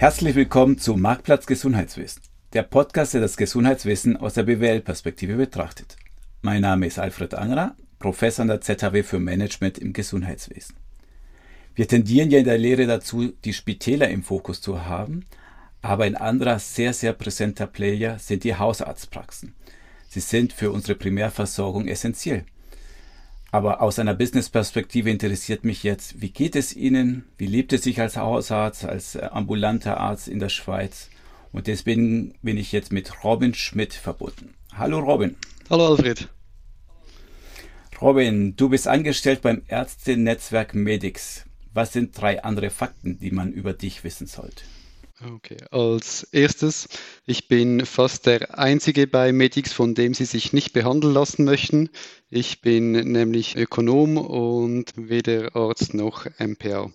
Herzlich willkommen zu Marktplatz Gesundheitswesen, der Podcast, der das Gesundheitswesen aus der BWL-Perspektive betrachtet. Mein Name ist Alfred Angerer, Professor an der ZHW für Management im Gesundheitswesen. Wir tendieren ja in der Lehre dazu, die Spitäler im Fokus zu haben, aber ein anderer sehr, sehr präsenter Player sind die Hausarztpraxen. Sie sind für unsere Primärversorgung essentiell. Aber aus einer Business-Perspektive interessiert mich jetzt, wie geht es Ihnen? Wie lebt es sich als Hausarzt, als äh, ambulanter Arzt in der Schweiz? Und deswegen bin ich jetzt mit Robin Schmidt verbunden. Hallo Robin. Hallo Alfred. Robin, du bist angestellt beim Ärztenetzwerk Medix. Was sind drei andere Fakten, die man über dich wissen sollte? Okay, als erstes, ich bin fast der Einzige bei Medix, von dem Sie sich nicht behandeln lassen möchten. Ich bin nämlich Ökonom und weder Arzt noch MPA.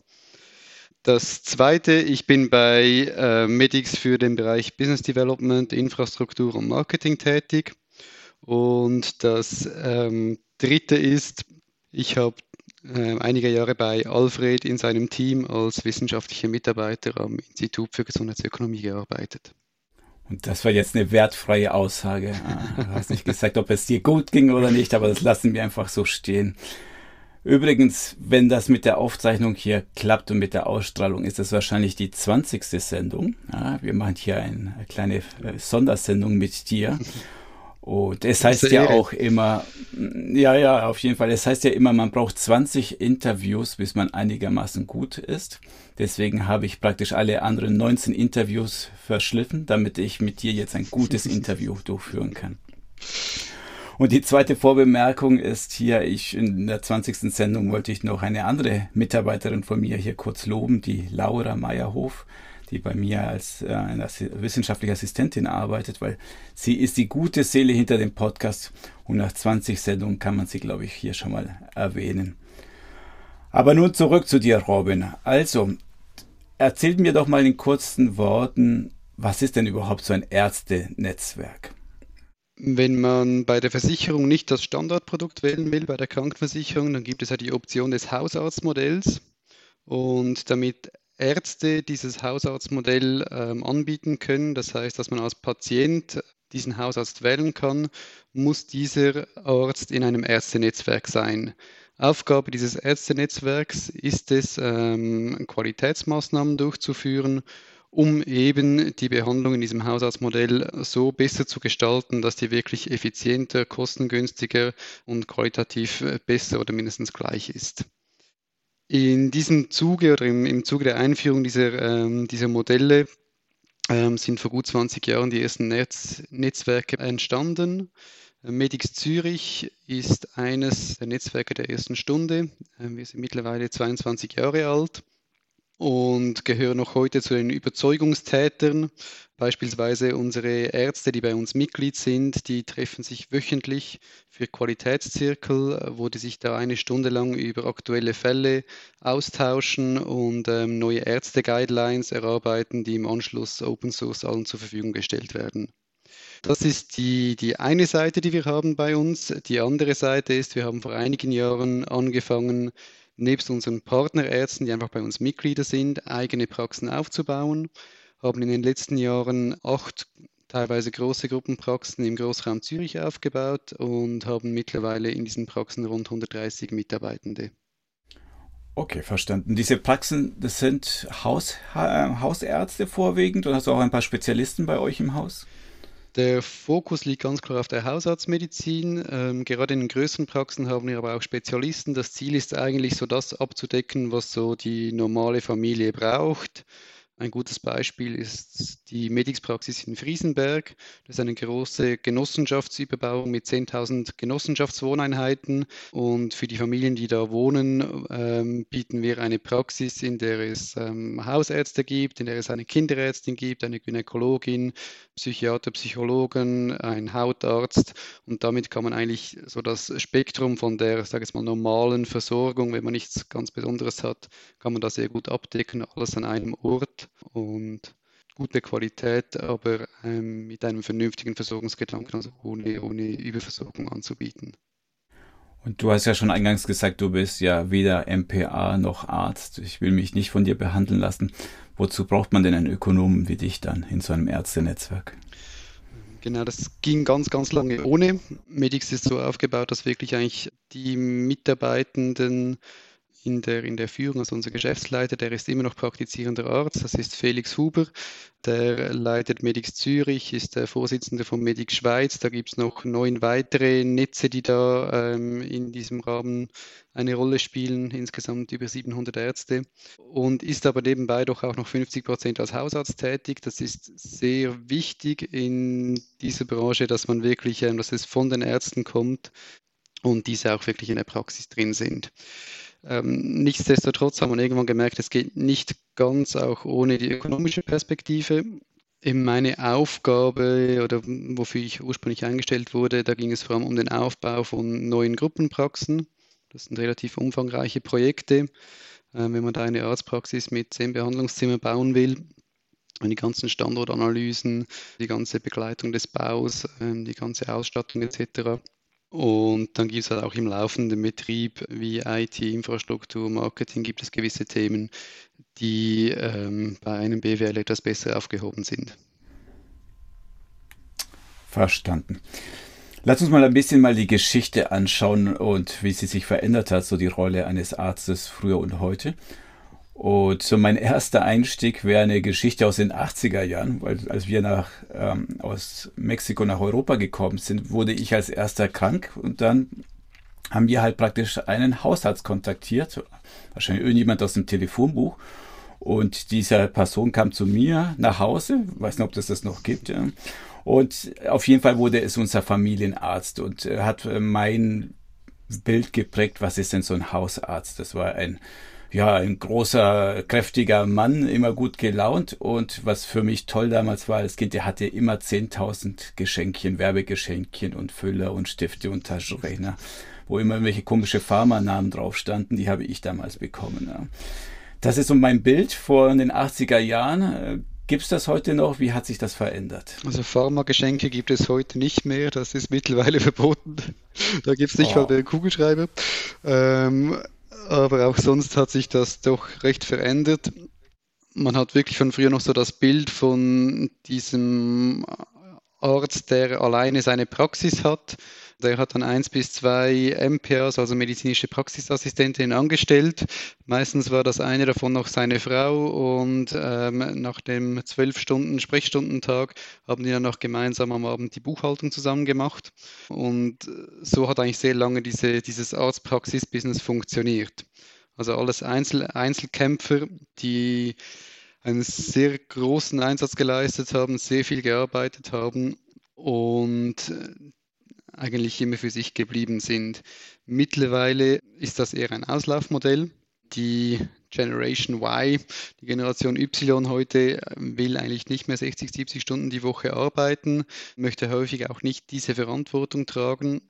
Das zweite, ich bin bei äh, Medix für den Bereich Business Development, Infrastruktur und Marketing tätig. Und das ähm, dritte ist, ich habe äh, einige Jahre bei Alfred in seinem Team als wissenschaftlicher Mitarbeiter am Institut für Gesundheitsökonomie gearbeitet. Und das war jetzt eine wertfreie Aussage. Ah, du hast nicht gesagt, ob es dir gut ging oder nicht, aber das lassen wir einfach so stehen. Übrigens, wenn das mit der Aufzeichnung hier klappt und mit der Ausstrahlung, ist das wahrscheinlich die 20. Sendung. Ja, wir machen hier eine kleine äh, Sondersendung mit dir. Und es heißt ja auch immer, ja, ja, auf jeden Fall, es heißt ja immer, man braucht 20 Interviews, bis man einigermaßen gut ist. Deswegen habe ich praktisch alle anderen 19 Interviews verschliffen, damit ich mit dir jetzt ein gutes Interview durchführen kann. Und die zweite Vorbemerkung ist hier, ich in der 20. Sendung wollte ich noch eine andere Mitarbeiterin von mir hier kurz loben, die Laura Meyerhof die bei mir als äh, wissenschaftliche Assistentin arbeitet, weil sie ist die gute Seele hinter dem Podcast und nach 20 Sendungen kann man sie, glaube ich, hier schon mal erwähnen. Aber nun zurück zu dir, Robin. Also, erzählt mir doch mal in kurzen Worten, was ist denn überhaupt so ein Ärztenetzwerk? Wenn man bei der Versicherung nicht das Standardprodukt wählen will, bei der Krankenversicherung, dann gibt es ja die Option des Hausarztmodells. Und damit Ärzte dieses Hausarztmodell ähm, anbieten können. Das heißt, dass man als Patient diesen Hausarzt wählen kann, muss dieser Arzt in einem Ärztenetzwerk sein. Aufgabe dieses Ärztenetzwerks ist es, ähm, Qualitätsmaßnahmen durchzuführen, um eben die Behandlung in diesem Hausarztmodell so besser zu gestalten, dass die wirklich effizienter, kostengünstiger und qualitativ besser oder mindestens gleich ist. In diesem Zuge oder im, im Zuge der Einführung dieser, ähm, dieser Modelle ähm, sind vor gut 20 Jahren die ersten Netz, Netzwerke entstanden. Medix Zürich ist eines der Netzwerke der ersten Stunde. Ähm, wir sind mittlerweile 22 Jahre alt und gehören noch heute zu den Überzeugungstätern. Beispielsweise unsere Ärzte, die bei uns Mitglied sind, die treffen sich wöchentlich für Qualitätszirkel, wo die sich da eine Stunde lang über aktuelle Fälle austauschen und ähm, neue Ärzte-Guidelines erarbeiten, die im Anschluss Open Source allen zur Verfügung gestellt werden. Das ist die, die eine Seite, die wir haben bei uns. Die andere Seite ist, wir haben vor einigen Jahren angefangen, nebst unseren Partnerärzten, die einfach bei uns Mitglieder sind, eigene Praxen aufzubauen, haben in den letzten Jahren acht teilweise große Gruppenpraxen im Großraum Zürich aufgebaut und haben mittlerweile in diesen Praxen rund 130 Mitarbeitende. Okay, verstanden. Diese Praxen, das sind Haus, Hausärzte vorwiegend oder hast du auch ein paar Spezialisten bei euch im Haus? Der Fokus liegt ganz klar auf der Hausarztmedizin. Ähm, gerade in den größeren Praxen haben wir aber auch Spezialisten. Das Ziel ist eigentlich so das abzudecken, was so die normale Familie braucht. Ein gutes Beispiel ist die Medix-Praxis in Friesenberg. Das ist eine große Genossenschaftsüberbauung mit 10.000 Genossenschaftswohneinheiten. Und für die Familien, die da wohnen, ähm, bieten wir eine Praxis, in der es ähm, Hausärzte gibt, in der es eine Kinderärztin gibt, eine Gynäkologin, Psychiater, Psychologen, ein Hautarzt. Und damit kann man eigentlich so das Spektrum von der, sage ich mal, normalen Versorgung, wenn man nichts ganz Besonderes hat, kann man das sehr gut abdecken, alles an einem Ort und gute Qualität, aber ähm, mit einem vernünftigen Versorgungsgedanken, also ohne, ohne Überversorgung anzubieten. Und du hast ja schon eingangs gesagt, du bist ja weder MPA noch Arzt. Ich will mich nicht von dir behandeln lassen. Wozu braucht man denn einen Ökonomen wie dich dann in so einem Ärztenetzwerk? Genau, das ging ganz, ganz lange ohne. Medix ist so aufgebaut, dass wirklich eigentlich die Mitarbeitenden in der, in der Führung, also unser Geschäftsleiter, der ist immer noch praktizierender Arzt, das ist Felix Huber, der leitet Medix Zürich, ist der Vorsitzende von Medix Schweiz, da gibt es noch neun weitere Netze, die da ähm, in diesem Rahmen eine Rolle spielen, insgesamt über 700 Ärzte und ist aber nebenbei doch auch noch 50 Prozent als Hausarzt tätig. Das ist sehr wichtig in dieser Branche, dass man wirklich, ähm, dass es von den Ärzten kommt und diese auch wirklich in der Praxis drin sind. Ähm, nichtsdestotrotz haben wir irgendwann gemerkt, es geht nicht ganz auch ohne die ökonomische Perspektive. In meine Aufgabe oder wofür ich ursprünglich eingestellt wurde, da ging es vor allem um den Aufbau von neuen Gruppenpraxen. Das sind relativ umfangreiche Projekte. Äh, wenn man da eine Arztpraxis mit zehn Behandlungszimmern bauen will, die ganzen Standortanalysen, die ganze Begleitung des Baus, äh, die ganze Ausstattung etc. Und dann gibt es halt auch im laufenden Betrieb wie IT, Infrastruktur, Marketing gibt es gewisse Themen, die ähm, bei einem BWL etwas besser aufgehoben sind. Verstanden. Lass uns mal ein bisschen mal die Geschichte anschauen und wie sie sich verändert hat, so die Rolle eines Arztes früher und heute. Und so mein erster Einstieg wäre eine Geschichte aus den 80er Jahren, weil als wir nach, ähm, aus Mexiko nach Europa gekommen sind, wurde ich als erster krank und dann haben wir halt praktisch einen Hausarzt kontaktiert, wahrscheinlich irgendjemand aus dem Telefonbuch. Und diese Person kam zu mir nach Hause, weiß nicht, ob das das noch gibt. Ja. Und auf jeden Fall wurde es unser Familienarzt und hat mein Bild geprägt, was ist denn so ein Hausarzt? Das war ein ja, ein großer, kräftiger Mann, immer gut gelaunt. Und was für mich toll damals war als Kind, der hatte immer 10.000 Geschenkchen, Werbegeschenkchen und Füller und Stifte und Taschenrechner, wo immer irgendwelche komische Pharmanamen drauf standen, die habe ich damals bekommen. Ja. Das ist so mein Bild vor den 80er Jahren. Gibt es das heute noch? Wie hat sich das verändert? Also Pharmageschenke gibt es heute nicht mehr. Das ist mittlerweile verboten. Da gibt es nicht oh. mal den Kugelschreiber. Ähm, aber auch sonst hat sich das doch recht verändert. Man hat wirklich von früher noch so das Bild von diesem Arzt, der alleine seine Praxis hat der hat dann eins bis zwei MPAs, also medizinische Praxisassistentinnen, angestellt. Meistens war das eine davon noch seine Frau und ähm, nach dem zwölf Stunden Sprechstundentag haben die dann noch gemeinsam am Abend die Buchhaltung zusammen gemacht. Und so hat eigentlich sehr lange diese, dieses Arztpraxis-Business funktioniert. Also alles Einzel Einzelkämpfer, die einen sehr großen Einsatz geleistet haben, sehr viel gearbeitet haben und eigentlich immer für sich geblieben sind. Mittlerweile ist das eher ein Auslaufmodell. Die Generation Y, die Generation Y heute will eigentlich nicht mehr 60, 70 Stunden die Woche arbeiten, möchte häufig auch nicht diese Verantwortung tragen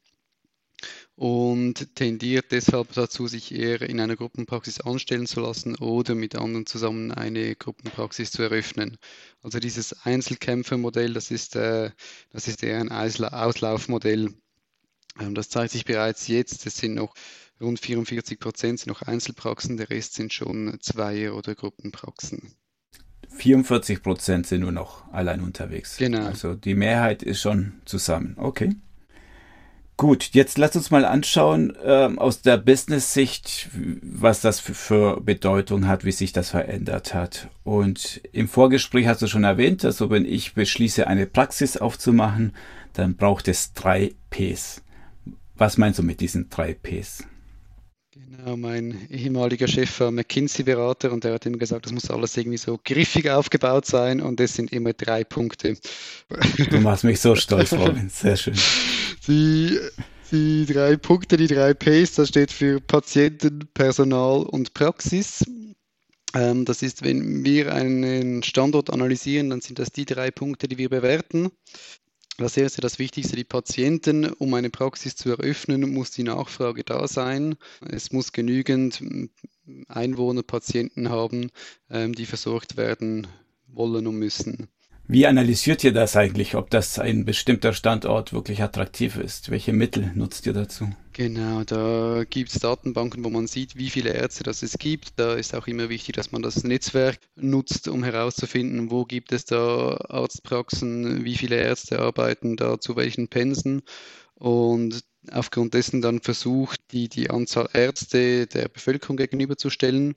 und tendiert deshalb dazu, sich eher in einer Gruppenpraxis anstellen zu lassen oder mit anderen zusammen eine Gruppenpraxis zu eröffnen. Also dieses Einzelkämpfermodell, das ist, äh, das ist eher ein Auslaufmodell. Ähm, das zeigt sich bereits jetzt. Es sind noch rund 44 Prozent sind noch Einzelpraxen, der Rest sind schon Zweier- oder Gruppenpraxen. 44 Prozent sind nur noch allein unterwegs. Genau. Also die Mehrheit ist schon zusammen. Okay. Gut, jetzt lass uns mal anschauen äh, aus der Business-Sicht, was das für, für, Bedeutung hat, wie sich das verändert hat. Und im Vorgespräch hast du schon erwähnt, also wenn ich beschließe, eine Praxis aufzumachen, dann braucht es drei Ps. Was meinst du mit diesen drei Ps? Genau, mein ehemaliger Chef war McKinsey-Berater und der hat immer gesagt, das muss alles irgendwie so griffig aufgebaut sein und das sind immer drei Punkte. Du machst mich so stolz, Robin. Sehr schön. Die, die drei Punkte, die drei Ps, das steht für Patienten, Personal und Praxis. Ähm, das ist, wenn wir einen Standort analysieren, dann sind das die drei Punkte, die wir bewerten. Das erste, das Wichtigste, die Patienten, um eine Praxis zu eröffnen, muss die Nachfrage da sein. Es muss genügend Einwohner, Patienten haben, ähm, die versorgt werden wollen und müssen. Wie analysiert ihr das eigentlich, ob das ein bestimmter Standort wirklich attraktiv ist? Welche Mittel nutzt ihr dazu? Genau, da gibt es Datenbanken, wo man sieht, wie viele Ärzte das es gibt. Da ist auch immer wichtig, dass man das Netzwerk nutzt, um herauszufinden, wo gibt es da Arztpraxen, wie viele Ärzte arbeiten da zu welchen Pensen und aufgrund dessen dann versucht, die, die Anzahl Ärzte der Bevölkerung gegenüberzustellen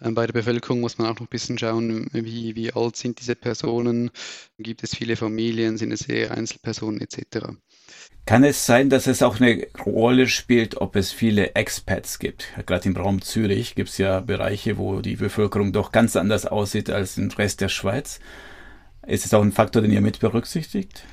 bei der Bevölkerung muss man auch noch ein bisschen schauen, wie, wie alt sind diese Personen, gibt es viele Familien, sind es eher Einzelpersonen etc. Kann es sein, dass es auch eine Rolle spielt, ob es viele Expats gibt? Gerade im Raum Zürich gibt es ja Bereiche, wo die Bevölkerung doch ganz anders aussieht als im Rest der Schweiz. Ist es auch ein Faktor, den ihr mit berücksichtigt?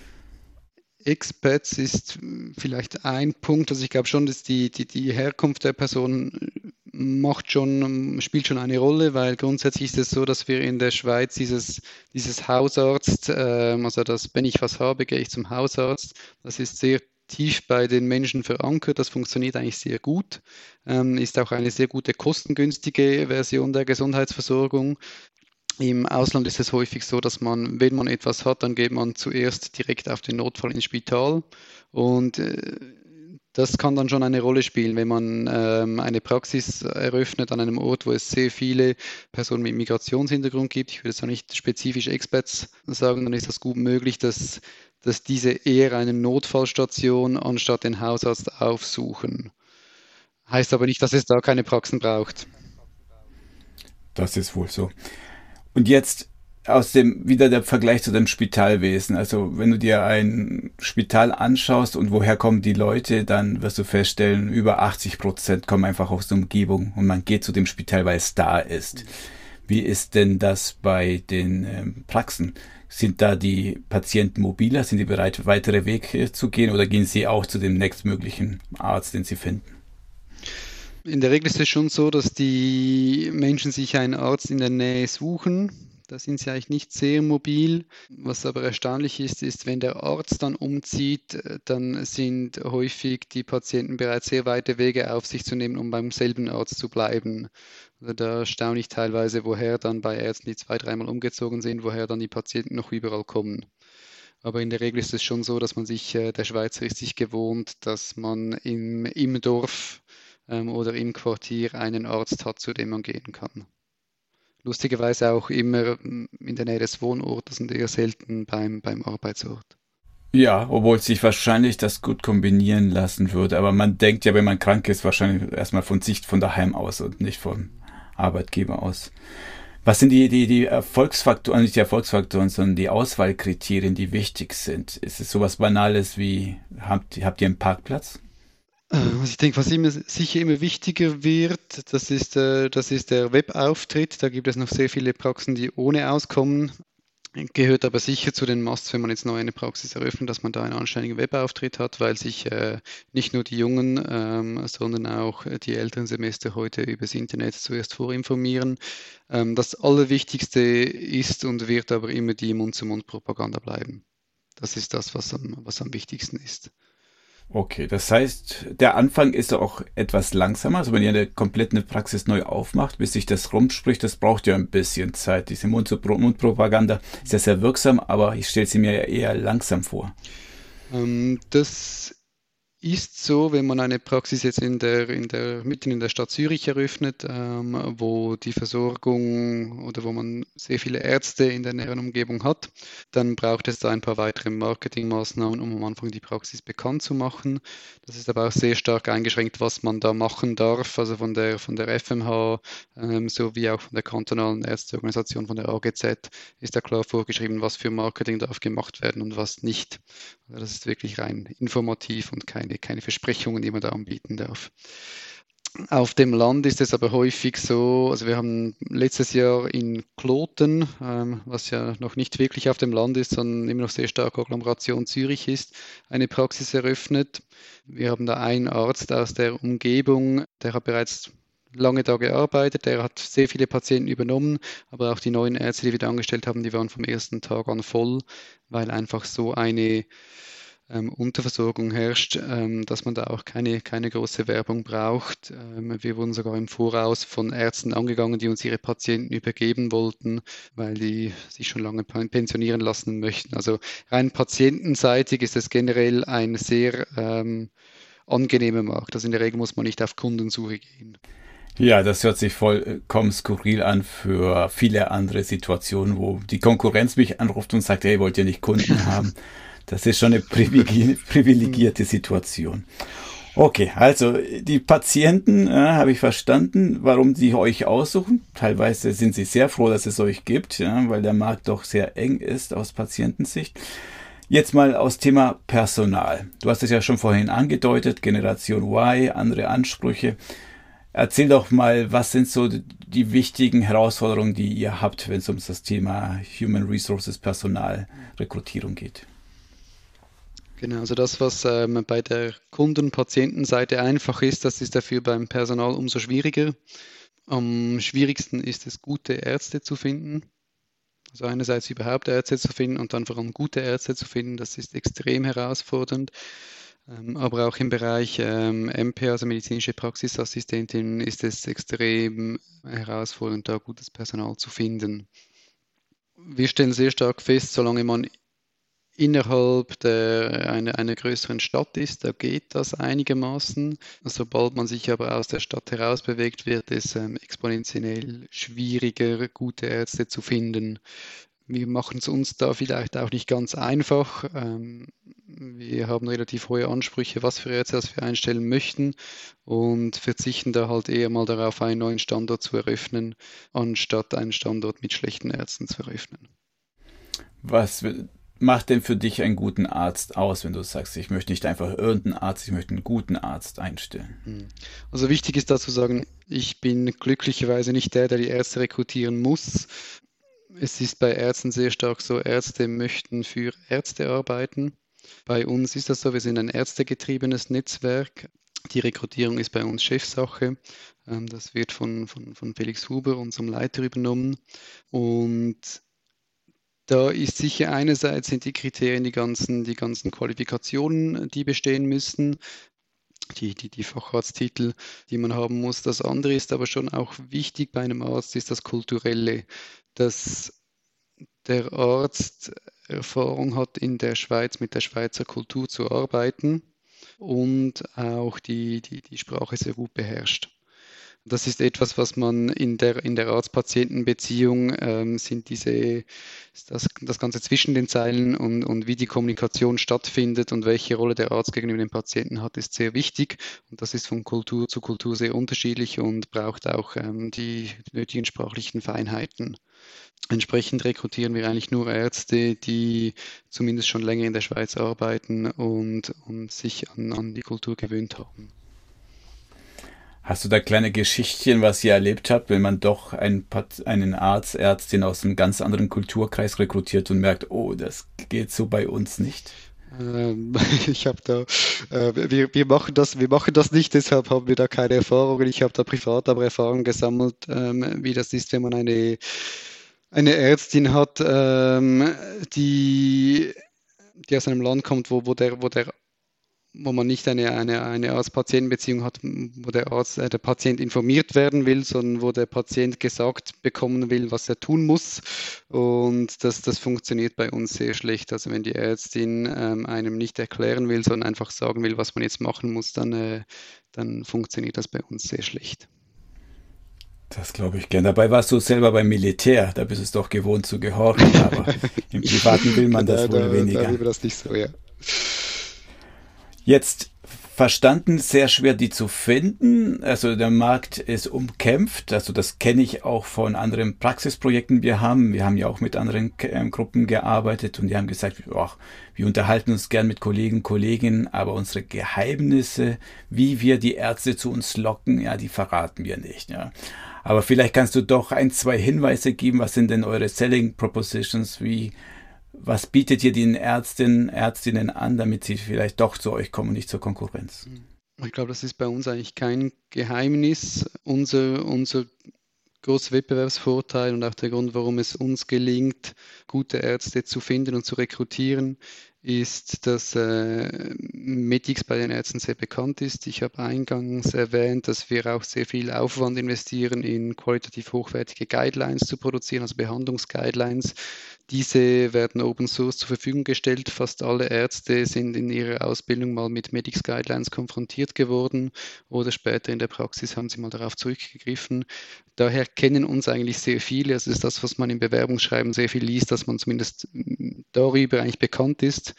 Expats ist vielleicht ein Punkt. Also ich glaube schon, dass die, die, die Herkunft der Person macht schon, spielt schon eine Rolle, weil grundsätzlich ist es so, dass wir in der Schweiz dieses, dieses Hausarzt, äh, also dass wenn ich was habe, gehe ich zum Hausarzt. Das ist sehr tief bei den Menschen verankert. Das funktioniert eigentlich sehr gut. Ähm, ist auch eine sehr gute kostengünstige Version der Gesundheitsversorgung. Im Ausland ist es häufig so, dass man, wenn man etwas hat, dann geht man zuerst direkt auf den Notfall ins Spital. Und äh, das kann dann schon eine Rolle spielen, wenn man ähm, eine Praxis eröffnet an einem Ort, wo es sehr viele Personen mit Migrationshintergrund gibt. Ich würde es auch nicht spezifisch Experts sagen, dann ist das gut möglich, dass, dass diese eher eine Notfallstation anstatt den Hausarzt aufsuchen. Heißt aber nicht, dass es da keine Praxen braucht. Das ist wohl so. Und jetzt aus dem, wieder der Vergleich zu dem Spitalwesen. Also wenn du dir ein Spital anschaust und woher kommen die Leute, dann wirst du feststellen, über 80 Prozent kommen einfach aus der Umgebung und man geht zu dem Spital, weil es da ist. Wie ist denn das bei den ähm, Praxen? Sind da die Patienten mobiler? Sind die bereit, weitere Wege zu gehen oder gehen sie auch zu dem nächstmöglichen Arzt, den sie finden? In der Regel ist es schon so, dass die Menschen sich einen Arzt in der Nähe suchen. Da sind sie eigentlich nicht sehr mobil. Was aber erstaunlich ist, ist, wenn der Arzt dann umzieht, dann sind häufig die Patienten bereits sehr weite Wege auf sich zu nehmen, um beim selben Arzt zu bleiben. Also da staune ich teilweise, woher dann bei Ärzten, die zwei, dreimal umgezogen sind, woher dann die Patienten noch überall kommen. Aber in der Regel ist es schon so, dass man sich, äh, der Schweizer ist sich gewohnt, dass man im, im Dorf ähm, oder im Quartier einen Arzt hat, zu dem man gehen kann. Lustigerweise auch immer mm, in der Nähe des Wohnortes und eher selten beim, beim Arbeitsort. Ja, obwohl sich wahrscheinlich das gut kombinieren lassen würde. Aber man denkt ja, wenn man krank ist, wahrscheinlich erstmal von Sicht von daheim aus und nicht vom Arbeitgeber aus. Was sind die, die, die Erfolgsfaktoren, nicht die Erfolgsfaktoren, sondern die Auswahlkriterien, die wichtig sind? Ist es sowas Banales wie, habt, habt ihr einen Parkplatz? Was ich denke, was immer, sicher immer wichtiger wird, das ist, äh, das ist der Webauftritt. Da gibt es noch sehr viele Praxen, die ohne auskommen. Gehört aber sicher zu den Musts, wenn man jetzt neu eine Praxis eröffnet, dass man da einen anständigen Webauftritt hat, weil sich äh, nicht nur die Jungen, ähm, sondern auch die älteren Semester heute übers Internet zuerst vorinformieren. Ähm, das Allerwichtigste ist und wird aber immer die Mund-zu-Mund-Propaganda bleiben. Das ist das, was am, was am wichtigsten ist. Okay, das heißt, der Anfang ist auch etwas langsamer. Also wenn ihr eine komplette Praxis neu aufmacht, bis sich das rumspricht, das braucht ja ein bisschen Zeit. Diese Mundpropaganda ist ja sehr wirksam, aber ich stelle sie mir eher langsam vor. Ähm, das ist so, wenn man eine Praxis jetzt in der, in der, mitten in der Stadt Zürich eröffnet, ähm, wo die Versorgung oder wo man sehr viele Ärzte in der näheren Umgebung hat, dann braucht es da ein paar weitere Marketingmaßnahmen, um am Anfang die Praxis bekannt zu machen. Das ist aber auch sehr stark eingeschränkt, was man da machen darf, also von der, von der FMH ähm, sowie auch von der kantonalen Ärzteorganisation, von der AGZ, ist da klar vorgeschrieben, was für Marketing darf gemacht werden und was nicht. Also das ist wirklich rein informativ und keine keine, keine Versprechungen, die man da anbieten darf. Auf dem Land ist es aber häufig so, also wir haben letztes Jahr in Kloten, ähm, was ja noch nicht wirklich auf dem Land ist, sondern immer noch sehr stark Agglomeration Zürich ist, eine Praxis eröffnet. Wir haben da einen Arzt aus der Umgebung, der hat bereits lange da gearbeitet, der hat sehr viele Patienten übernommen, aber auch die neuen Ärzte, die wir da angestellt haben, die waren vom ersten Tag an voll, weil einfach so eine ähm, Unterversorgung herrscht, ähm, dass man da auch keine, keine große Werbung braucht. Ähm, wir wurden sogar im Voraus von Ärzten angegangen, die uns ihre Patienten übergeben wollten, weil die sich schon lange pensionieren lassen möchten. Also rein patientenseitig ist es generell ein sehr ähm, angenehmer Markt. Also in der Regel muss man nicht auf Kundensuche gehen. Ja, das hört sich vollkommen skurril an für viele andere Situationen, wo die Konkurrenz mich anruft und sagt, hey, wollt ihr nicht Kunden haben? Das ist schon eine privilegierte Situation. Okay, also die Patienten äh, habe ich verstanden, warum sie euch aussuchen. Teilweise sind sie sehr froh, dass es euch gibt, ja, weil der Markt doch sehr eng ist aus Patientensicht. Jetzt mal aus Thema Personal. Du hast es ja schon vorhin angedeutet, Generation Y, andere Ansprüche. Erzähl doch mal, was sind so die wichtigen Herausforderungen, die ihr habt, wenn es um das Thema Human Resources Personalrekrutierung geht? Genau, also das, was ähm, bei der Kunden-Patientenseite einfach ist, das ist dafür beim Personal umso schwieriger. Am schwierigsten ist es, gute Ärzte zu finden. Also einerseits überhaupt Ärzte zu finden und dann vor allem gute Ärzte zu finden, das ist extrem herausfordernd. Ähm, aber auch im Bereich ähm, MP, also medizinische Praxisassistentin, ist es extrem herausfordernd, da gutes Personal zu finden. Wir stellen sehr stark fest, solange man innerhalb der, einer, einer größeren Stadt ist, da geht das einigermaßen. Sobald man sich aber aus der Stadt heraus bewegt, wird es ähm, exponentiell schwieriger, gute Ärzte zu finden. Wir machen es uns da vielleicht auch nicht ganz einfach. Ähm, wir haben relativ hohe Ansprüche, was für Ärzte wir einstellen möchten und verzichten da halt eher mal darauf, einen neuen Standort zu eröffnen, anstatt einen Standort mit schlechten Ärzten zu eröffnen. Was macht denn für dich einen guten Arzt aus, wenn du sagst, ich möchte nicht einfach irgendeinen Arzt, ich möchte einen guten Arzt einstellen? Hm. Also wichtig ist dazu sagen, ich bin glücklicherweise nicht der, der die Ärzte rekrutieren muss es ist bei Ärzten sehr stark so, Ärzte möchten für Ärzte arbeiten. Bei uns ist das so, wir sind ein ärztegetriebenes Netzwerk. Die Rekrutierung ist bei uns Chefsache. Ähm, das wird von, von, von Felix Huber, unserem Leiter, übernommen. Und da ist sicher einerseits sind die Kriterien die ganzen, die ganzen Qualifikationen, die bestehen müssen, die, die, die Facharzttitel, die man haben muss. Das andere ist aber schon auch wichtig bei einem Arzt, ist das Kulturelle dass der Arzt Erfahrung hat, in der Schweiz mit der Schweizer Kultur zu arbeiten und auch die, die, die Sprache sehr gut beherrscht. Das ist etwas, was man in der, in der Arzt-Patienten-Beziehung ähm, sind diese, das, das Ganze zwischen den Zeilen und, und wie die Kommunikation stattfindet und welche Rolle der Arzt gegenüber dem Patienten hat, ist sehr wichtig. Und das ist von Kultur zu Kultur sehr unterschiedlich und braucht auch ähm, die nötigen sprachlichen Feinheiten. Entsprechend rekrutieren wir eigentlich nur Ärzte, die zumindest schon länger in der Schweiz arbeiten und, und sich an, an die Kultur gewöhnt haben. Hast du da kleine Geschichtchen, was ihr erlebt habt, wenn man doch einen, einen Arzt, Ärztin aus einem ganz anderen Kulturkreis rekrutiert und merkt, oh, das geht so bei uns nicht? Ähm, ich habe da, äh, wir, wir, machen das, wir machen das nicht, deshalb haben wir da keine Erfahrungen. Ich habe da privat aber Erfahrungen gesammelt, ähm, wie das ist, wenn man eine, eine Ärztin hat, ähm, die, die aus einem Land kommt, wo, wo, der, wo der wo man nicht eine, eine, eine Arzt-Patienten-Beziehung hat, wo der Arzt, äh, der Patient informiert werden will, sondern wo der Patient gesagt bekommen will, was er tun muss. Und das, das funktioniert bei uns sehr schlecht. Also wenn die Ärztin ähm, einem nicht erklären will, sondern einfach sagen will, was man jetzt machen muss, dann, äh, dann funktioniert das bei uns sehr schlecht. Das glaube ich gern. Dabei warst du selber beim Militär, da bist du es doch gewohnt zu gehorchen, aber im Privaten will man das da, wohl da, weniger. Da will das nicht so, ja. Jetzt verstanden, sehr schwer die zu finden. Also der Markt ist umkämpft. Also das kenne ich auch von anderen Praxisprojekten, wir haben. Wir haben ja auch mit anderen äh, Gruppen gearbeitet und die haben gesagt, ach, wir unterhalten uns gern mit Kollegen, Kolleginnen, aber unsere Geheimnisse, wie wir die Ärzte zu uns locken, ja, die verraten wir nicht. Ja. Aber vielleicht kannst du doch ein, zwei Hinweise geben. Was sind denn eure Selling Propositions? Wie was bietet ihr den Ärztinnen, Ärztinnen an, damit sie vielleicht doch zu euch kommen und nicht zur Konkurrenz? Ich glaube, das ist bei uns eigentlich kein Geheimnis. Unser, unser großer Wettbewerbsvorteil und auch der Grund, warum es uns gelingt, gute Ärzte zu finden und zu rekrutieren, ist, dass äh, Medix bei den Ärzten sehr bekannt ist. Ich habe eingangs erwähnt, dass wir auch sehr viel Aufwand investieren, in qualitativ hochwertige Guidelines zu produzieren, also Behandlungsguidelines. Diese werden Open Source zur Verfügung gestellt. Fast alle Ärzte sind in ihrer Ausbildung mal mit Medix Guidelines konfrontiert geworden oder später in der Praxis haben sie mal darauf zurückgegriffen. Daher kennen uns eigentlich sehr viele. Also ist das, was man im Bewerbungsschreiben sehr viel liest, dass man zumindest darüber eigentlich bekannt ist.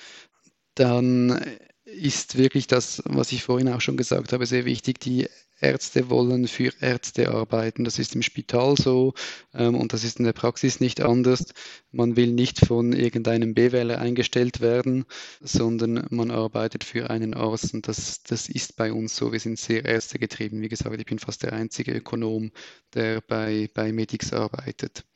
Dann ist wirklich das, was ich vorhin auch schon gesagt habe, sehr wichtig. Die Ärzte wollen für Ärzte arbeiten. Das ist im Spital so ähm, und das ist in der Praxis nicht anders. Man will nicht von irgendeinem BWLer eingestellt werden, sondern man arbeitet für einen Arzt und das, das ist bei uns so. Wir sind sehr ärztegetrieben. Wie gesagt, ich bin fast der einzige Ökonom, der bei, bei Medix arbeitet.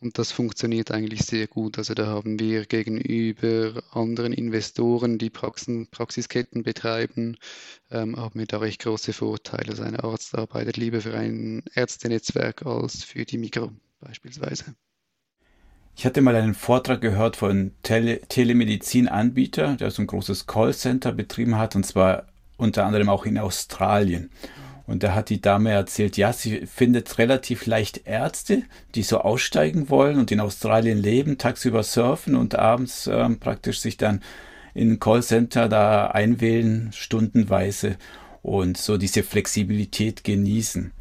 Und das funktioniert eigentlich sehr gut. Also da haben wir gegenüber anderen Investoren, die Praxen, Praxisketten betreiben, ähm, haben wir da recht große Vorteile. Also ein Arzt arbeitet lieber für ein Ärztenetzwerk als für die Mikro beispielsweise. Ich hatte mal einen Vortrag gehört von Tele Telemedizin-Anbieter, der so ein großes Callcenter betrieben hat, und zwar unter anderem auch in Australien. Und da hat die Dame erzählt, ja, sie findet relativ leicht Ärzte, die so aussteigen wollen und in Australien leben, tagsüber surfen und abends äh, praktisch sich dann in ein Callcenter da einwählen, stundenweise und so diese Flexibilität genießen.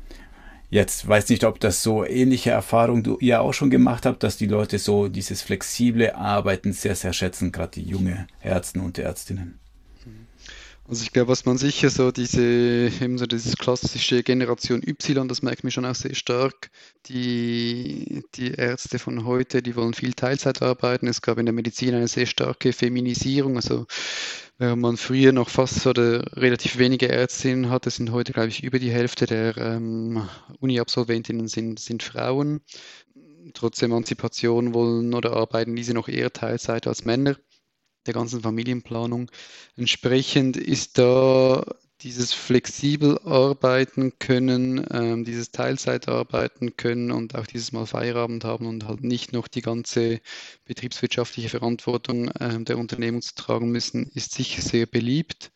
Jetzt weiß nicht, ob das so ähnliche Erfahrungen du ihr auch schon gemacht habt, dass die Leute so dieses flexible Arbeiten sehr, sehr schätzen, gerade die junge Ärzte und Ärztinnen. Also ich glaube, was man sicher so diese, eben so dieses klassische Generation Y, das merkt man schon auch sehr stark. Die, die Ärzte von heute, die wollen viel Teilzeit arbeiten. Es gab in der Medizin eine sehr starke Feminisierung. Also während man früher noch fast oder relativ wenige Ärztinnen hatte, sind heute, glaube ich, über die Hälfte der ähm, Uni-Absolventinnen sind, sind Frauen. Trotz Emanzipation wollen oder arbeiten diese noch eher Teilzeit als Männer der ganzen Familienplanung. Entsprechend ist da dieses flexibel arbeiten können, ähm, dieses Teilzeit arbeiten können und auch dieses Mal Feierabend haben und halt nicht noch die ganze betriebswirtschaftliche Verantwortung äh, der Unternehmung zu tragen müssen, ist sicher sehr beliebt.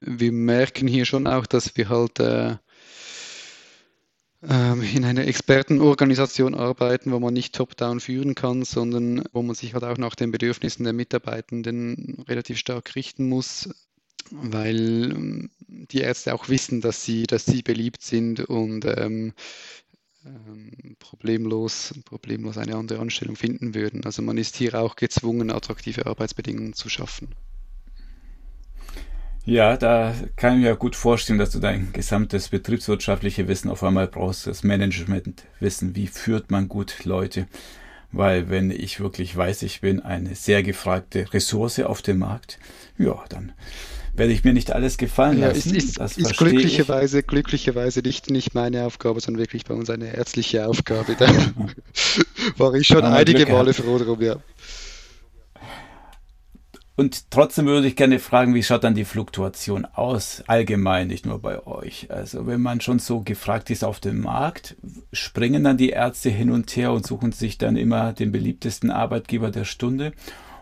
Wir merken hier schon auch, dass wir halt äh, ähm, in einer Expertenorganisation arbeiten, wo man nicht top-down führen kann, sondern wo man sich halt auch nach den Bedürfnissen der Mitarbeitenden relativ stark richten muss, weil ähm, die Ärzte auch wissen, dass sie, dass sie beliebt sind und ähm, ähm, problemlos, problemlos eine andere Anstellung finden würden. Also man ist hier auch gezwungen, attraktive Arbeitsbedingungen zu schaffen. Ja, da kann ich mir gut vorstellen, dass du dein gesamtes betriebswirtschaftliche Wissen auf einmal brauchst, das Managementwissen, wie führt man gut Leute. Weil wenn ich wirklich weiß, ich bin eine sehr gefragte Ressource auf dem Markt, ja, dann werde ich mir nicht alles gefallen ja, lassen. Ist, ist, ist glücklicherweise, glücklicherweise nicht, nicht meine Aufgabe, sondern wirklich bei uns eine ärztliche Aufgabe. Da war ich schon einige Male froh drum, ja. Und trotzdem würde ich gerne fragen, wie schaut dann die Fluktuation aus, allgemein, nicht nur bei euch? Also wenn man schon so gefragt ist auf dem Markt, springen dann die Ärzte hin und her und suchen sich dann immer den beliebtesten Arbeitgeber der Stunde?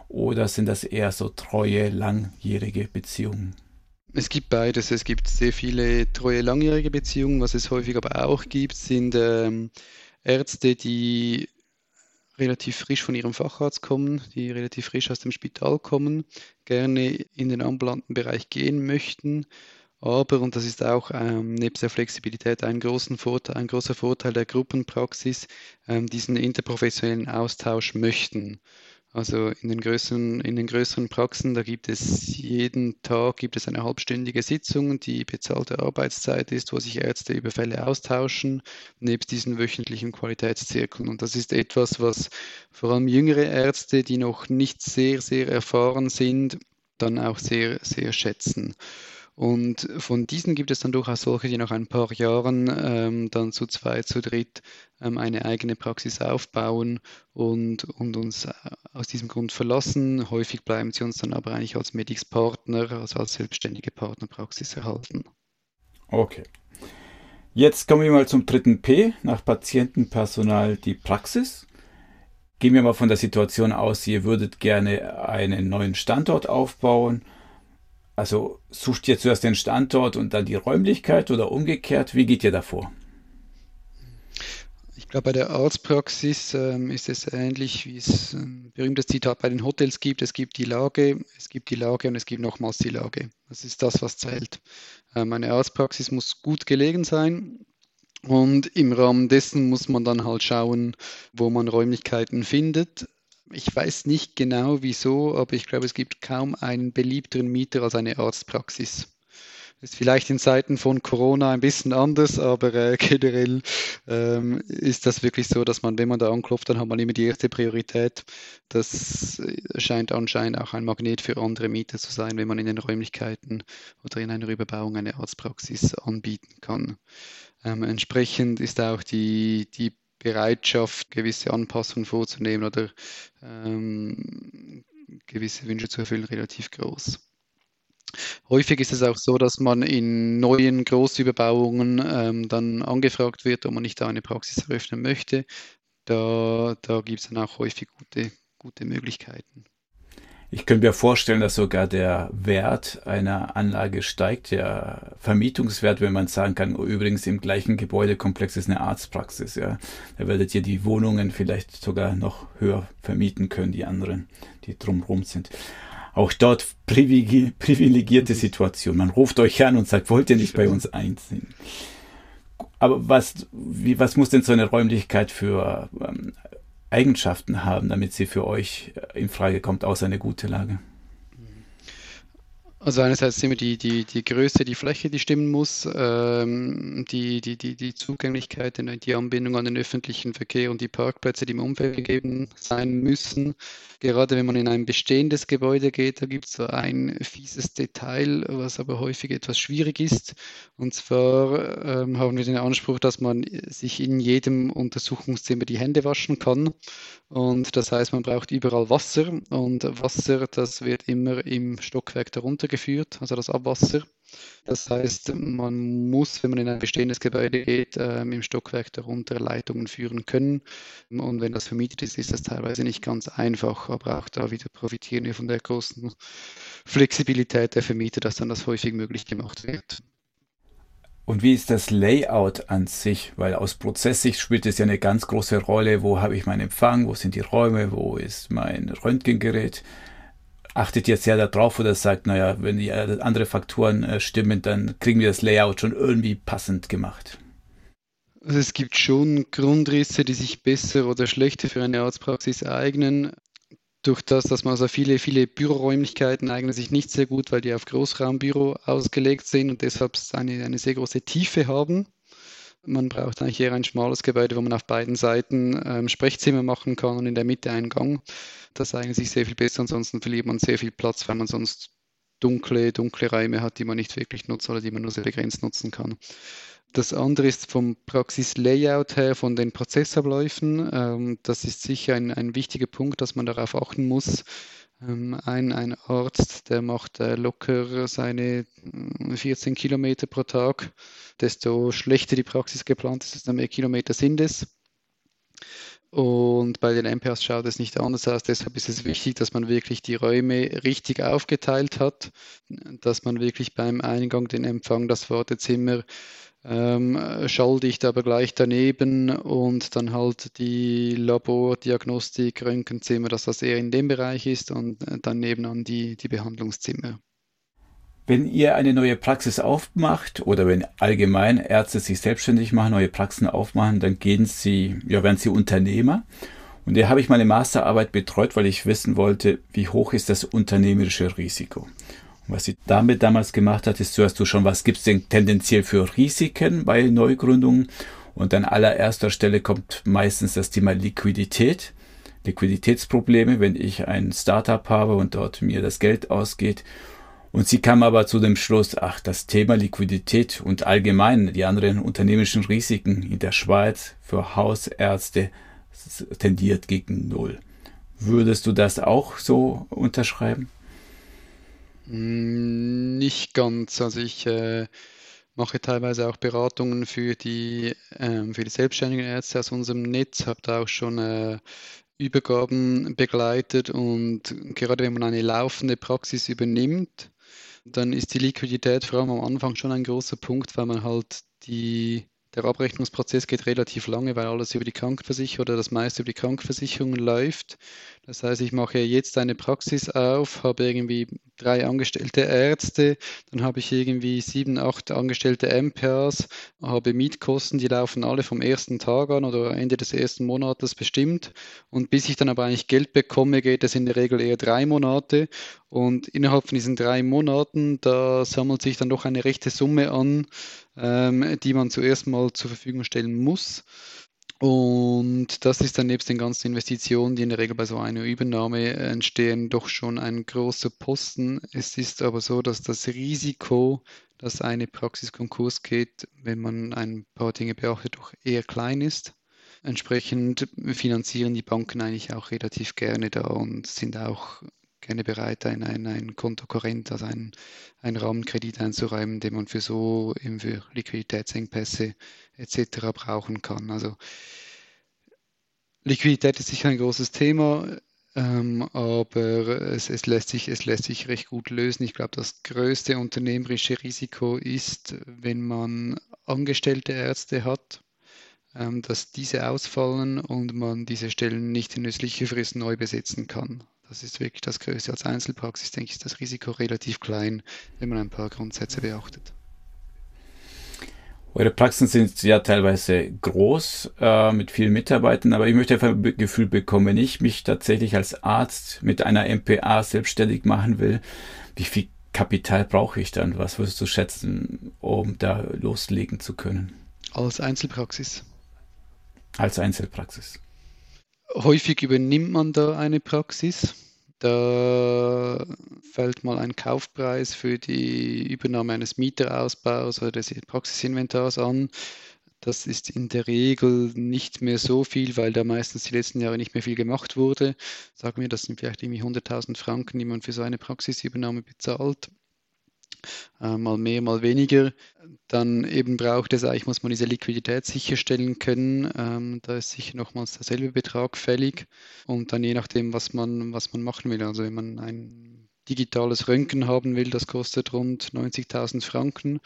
Oder sind das eher so treue, langjährige Beziehungen? Es gibt beides. Es gibt sehr viele treue, langjährige Beziehungen. Was es häufig aber auch gibt, sind ähm, Ärzte, die relativ frisch von ihrem Facharzt kommen, die relativ frisch aus dem Spital kommen, gerne in den ambulanten Bereich gehen möchten, aber, und das ist auch ähm, neben der Flexibilität ein, Vorteil, ein großer Vorteil der Gruppenpraxis, ähm, diesen interprofessionellen Austausch möchten. Also in den größeren, in den größeren Praxen, da gibt es jeden Tag gibt es eine halbstündige Sitzung, die bezahlte Arbeitszeit ist, wo sich Ärzte über Fälle austauschen, nebst diesen wöchentlichen Qualitätszirkeln. Und das ist etwas, was vor allem jüngere Ärzte, die noch nicht sehr, sehr erfahren sind, dann auch sehr, sehr schätzen. Und von diesen gibt es dann durchaus solche, die nach ein paar Jahren ähm, dann zu zweit, zu dritt ähm, eine eigene Praxis aufbauen und, und uns äh, aus diesem Grund verlassen. Häufig bleiben sie uns dann aber eigentlich als Medix-Partner, also als selbstständige Partnerpraxis erhalten. Okay. Jetzt kommen wir mal zum dritten P, nach Patientenpersonal die Praxis. Gehen wir mal von der Situation aus, ihr würdet gerne einen neuen Standort aufbauen. Also sucht ihr zuerst den Standort und dann die Räumlichkeit oder umgekehrt? Wie geht ihr davor? Ich glaube, bei der Arztpraxis ähm, ist es ähnlich, wie es ein berühmtes Zitat bei den Hotels gibt. Es gibt die Lage, es gibt die Lage und es gibt nochmals die Lage. Das ist das, was zählt. Ähm, eine Arztpraxis muss gut gelegen sein. Und im Rahmen dessen muss man dann halt schauen, wo man Räumlichkeiten findet. Ich weiß nicht genau wieso, aber ich glaube, es gibt kaum einen beliebteren Mieter als eine Arztpraxis. Ist vielleicht in Zeiten von Corona ein bisschen anders, aber äh, generell ähm, ist das wirklich so, dass man, wenn man da anklopft, dann hat man immer die erste Priorität. Das scheint anscheinend auch ein Magnet für andere Mieter zu sein, wenn man in den Räumlichkeiten oder in einer Überbauung eine Arztpraxis anbieten kann. Ähm, entsprechend ist auch die, die Bereitschaft, gewisse Anpassungen vorzunehmen oder ähm, gewisse Wünsche zu erfüllen, relativ groß. Häufig ist es auch so, dass man in neuen Großüberbauungen ähm, dann angefragt wird, ob man nicht da eine Praxis eröffnen möchte. Da, da gibt es dann auch häufig gute, gute Möglichkeiten. Ich könnte mir vorstellen, dass sogar der Wert einer Anlage steigt, der Vermietungswert, wenn man sagen kann, oh, übrigens im gleichen Gebäudekomplex ist eine Arztpraxis, ja. Da werdet ihr die Wohnungen vielleicht sogar noch höher vermieten können, die anderen, die drumherum sind auch dort privilegierte Situation. Man ruft euch an und sagt, wollt ihr nicht bei uns einziehen? Aber was, wie, was muss denn so eine Räumlichkeit für ähm, Eigenschaften haben, damit sie für euch in Frage kommt, außer eine gute Lage? Also einerseits immer die, die, die Größe, die Fläche, die stimmen muss, ähm, die, die, die, die Zugänglichkeit, die Anbindung an den öffentlichen Verkehr und die Parkplätze, die im Umfeld gegeben sein müssen. Gerade wenn man in ein bestehendes Gebäude geht, da gibt es so ein fieses Detail, was aber häufig etwas schwierig ist. Und zwar ähm, haben wir den Anspruch, dass man sich in jedem Untersuchungszimmer die Hände waschen kann. Und das heißt, man braucht überall Wasser und Wasser, das wird immer im Stockwerk darunter geführt, also das Abwasser. Das heißt, man muss, wenn man in ein bestehendes Gebäude geht, äh, im Stockwerk darunter Leitungen führen können. Und wenn das vermietet ist, ist das teilweise nicht ganz einfach, aber auch da wieder profitieren wir von der großen Flexibilität der Vermieter, dass dann das häufig möglich gemacht wird. Und wie ist das Layout an sich? Weil aus Prozesssicht spielt es ja eine ganz große Rolle. Wo habe ich meinen Empfang? Wo sind die Räume? Wo ist mein Röntgengerät? Achtet ihr sehr darauf oder sagt, naja, wenn die äh, andere Faktoren äh, stimmen, dann kriegen wir das Layout schon irgendwie passend gemacht? Also es gibt schon Grundrisse, die sich besser oder schlechter für eine Arztpraxis eignen durch das, dass man also viele, viele Büroräumlichkeiten eignen sich nicht sehr gut, weil die auf Großraumbüro ausgelegt sind und deshalb eine, eine sehr große Tiefe haben. Man braucht eigentlich eher ein schmales Gebäude, wo man auf beiden Seiten ähm, Sprechzimmer machen kann und in der Mitte einen Gang. Das eignet sich sehr viel besser. Ansonsten verliert man sehr viel Platz, weil man sonst dunkle, dunkle Räume hat, die man nicht wirklich nutzt oder die man nur sehr begrenzt nutzen kann. Das andere ist vom Praxis-Layout her, von den Prozessabläufen. Ähm, das ist sicher ein, ein wichtiger Punkt, dass man darauf achten muss. Ähm, ein, ein Arzt, der macht äh, locker seine 14 äh, Kilometer pro Tag. Desto schlechter die Praxis geplant ist, desto mehr Kilometer sind es. Und bei den MPAs schaut es nicht anders aus. Deshalb ist es wichtig, dass man wirklich die Räume richtig aufgeteilt hat, dass man wirklich beim Eingang den Empfang, das Wartezimmer ähm, schalldicht aber gleich daneben und dann halt die Labordiagnostik, Röntgenzimmer, dass das eher in dem Bereich ist und äh, dann nebenan die, die Behandlungszimmer. Wenn ihr eine neue Praxis aufmacht oder wenn allgemein Ärzte sich selbstständig machen, neue Praxen aufmachen, dann gehen sie, ja, werden sie Unternehmer. Und da habe ich meine Masterarbeit betreut, weil ich wissen wollte, wie hoch ist das unternehmerische Risiko. Was sie damit damals gemacht hat, ist zuerst du schon, was gibt es denn tendenziell für Risiken bei Neugründungen? Und an allererster Stelle kommt meistens das Thema Liquidität, Liquiditätsprobleme, wenn ich ein Startup habe und dort mir das Geld ausgeht. Und sie kam aber zu dem Schluss, ach, das Thema Liquidität und allgemein die anderen unternehmerischen Risiken in der Schweiz für Hausärzte tendiert gegen Null. Würdest du das auch so unterschreiben? Hm, nicht ganz. Also ich äh, mache teilweise auch Beratungen für die, ähm, für die selbstständigen Ärzte aus unserem Netz, habe da auch schon äh, Übergaben begleitet und gerade wenn man eine laufende Praxis übernimmt, dann ist die Liquidität vor allem am Anfang schon ein großer Punkt, weil man halt die der Abrechnungsprozess geht relativ lange, weil alles über die Krankenversicherung oder das meiste über die Krankenversicherung läuft. Das heißt, ich mache jetzt eine Praxis auf, habe irgendwie drei angestellte Ärzte, dann habe ich irgendwie sieben, acht angestellte MPAs, habe Mietkosten, die laufen alle vom ersten Tag an oder Ende des ersten Monates bestimmt. Und bis ich dann aber eigentlich Geld bekomme, geht es in der Regel eher drei Monate. Und innerhalb von diesen drei Monaten, da sammelt sich dann doch eine rechte Summe an, ähm, die man zuerst mal zur Verfügung stellen muss. Und das ist dann nebst den ganzen Investitionen, die in der Regel bei so einer Übernahme entstehen, doch schon ein großer Posten. Es ist aber so, dass das Risiko, dass eine Praxis Konkurs geht, wenn man ein paar Dinge beachtet, doch eher klein ist. Entsprechend finanzieren die Banken eigentlich auch relativ gerne da und sind auch gerne bereit, ein, ein, ein Kontokorrent, also ein, ein Rahmenkredit einzuräumen, den man für so eben für Liquiditätsengpässe etc. brauchen kann. Also Liquidität ist sicher ein großes Thema, ähm, aber es, es, lässt sich, es lässt sich recht gut lösen. Ich glaube, das größte unternehmerische Risiko ist, wenn man angestellte Ärzte hat, ähm, dass diese ausfallen und man diese Stellen nicht in nützliche Frist neu besetzen kann. Das ist wirklich das Größte. Als Einzelpraxis denke ich, ist das Risiko relativ klein, wenn man ein paar Grundsätze beachtet. Eure Praxen sind ja teilweise groß äh, mit vielen Mitarbeitern, aber ich möchte einfach ein Gefühl bekommen, wenn ich mich tatsächlich als Arzt mit einer MPA selbstständig machen will, wie viel Kapital brauche ich dann? Was würdest du schätzen, um da loslegen zu können? Als Einzelpraxis. Als Einzelpraxis. Häufig übernimmt man da eine Praxis. Da fällt mal ein Kaufpreis für die Übernahme eines Mieterausbaus oder des Praxisinventars an. Das ist in der Regel nicht mehr so viel, weil da meistens die letzten Jahre nicht mehr viel gemacht wurde. Sagen wir, das sind vielleicht irgendwie 100.000 Franken, die man für so eine Praxisübernahme bezahlt mal mehr, mal weniger. Dann eben braucht es eigentlich, muss man diese Liquidität sicherstellen können. Ähm, da ist sicher nochmals derselbe Betrag fällig. Und dann je nachdem, was man, was man machen will. Also wenn man ein digitales Röntgen haben will, das kostet rund 90.000 Franken.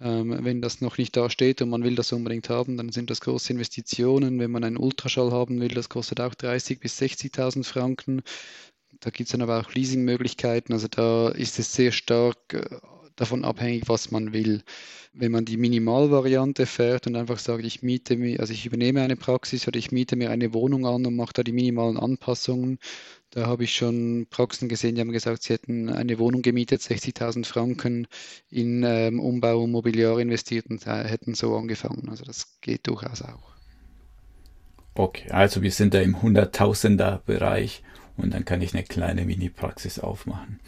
Ähm, wenn das noch nicht da steht und man will das unbedingt haben, dann sind das große Investitionen. Wenn man einen Ultraschall haben will, das kostet auch 30.000 bis 60.000 Franken. Da gibt es dann aber auch Leasingmöglichkeiten. Also da ist es sehr stark äh, davon abhängig, was man will. Wenn man die Minimalvariante fährt und einfach sagt, ich miete mir, also ich übernehme eine Praxis oder ich miete mir eine Wohnung an und mache da die minimalen Anpassungen, da habe ich schon Praxen gesehen, die haben gesagt, sie hätten eine Wohnung gemietet, 60.000 Franken in ähm, Umbau und Mobiliar investiert und äh, hätten so angefangen. Also das geht durchaus auch. Okay, also wir sind da im Hunderttausender Bereich und dann kann ich eine kleine Mini-Praxis aufmachen.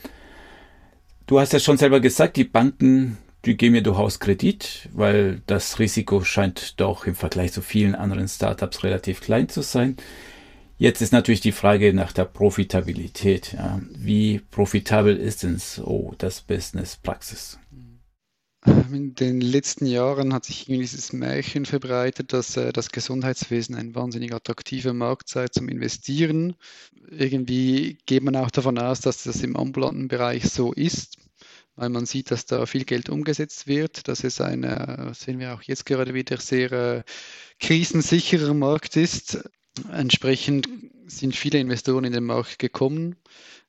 Du hast ja schon selber gesagt, die Banken, die geben mir durchaus Kredit, weil das Risiko scheint doch im Vergleich zu vielen anderen Startups relativ klein zu sein. Jetzt ist natürlich die Frage nach der Profitabilität. Ja. Wie profitabel ist denn so das Business Praxis? In den letzten Jahren hat sich irgendwie dieses Märchen verbreitet, dass äh, das Gesundheitswesen ein wahnsinnig attraktiver Markt sei zum Investieren. Irgendwie geht man auch davon aus, dass das im ambulanten Bereich so ist, weil man sieht, dass da viel Geld umgesetzt wird, dass es ein, äh, sehen wir auch jetzt gerade wieder, sehr äh, krisensicherer Markt ist. Entsprechend sind viele Investoren in den Markt gekommen.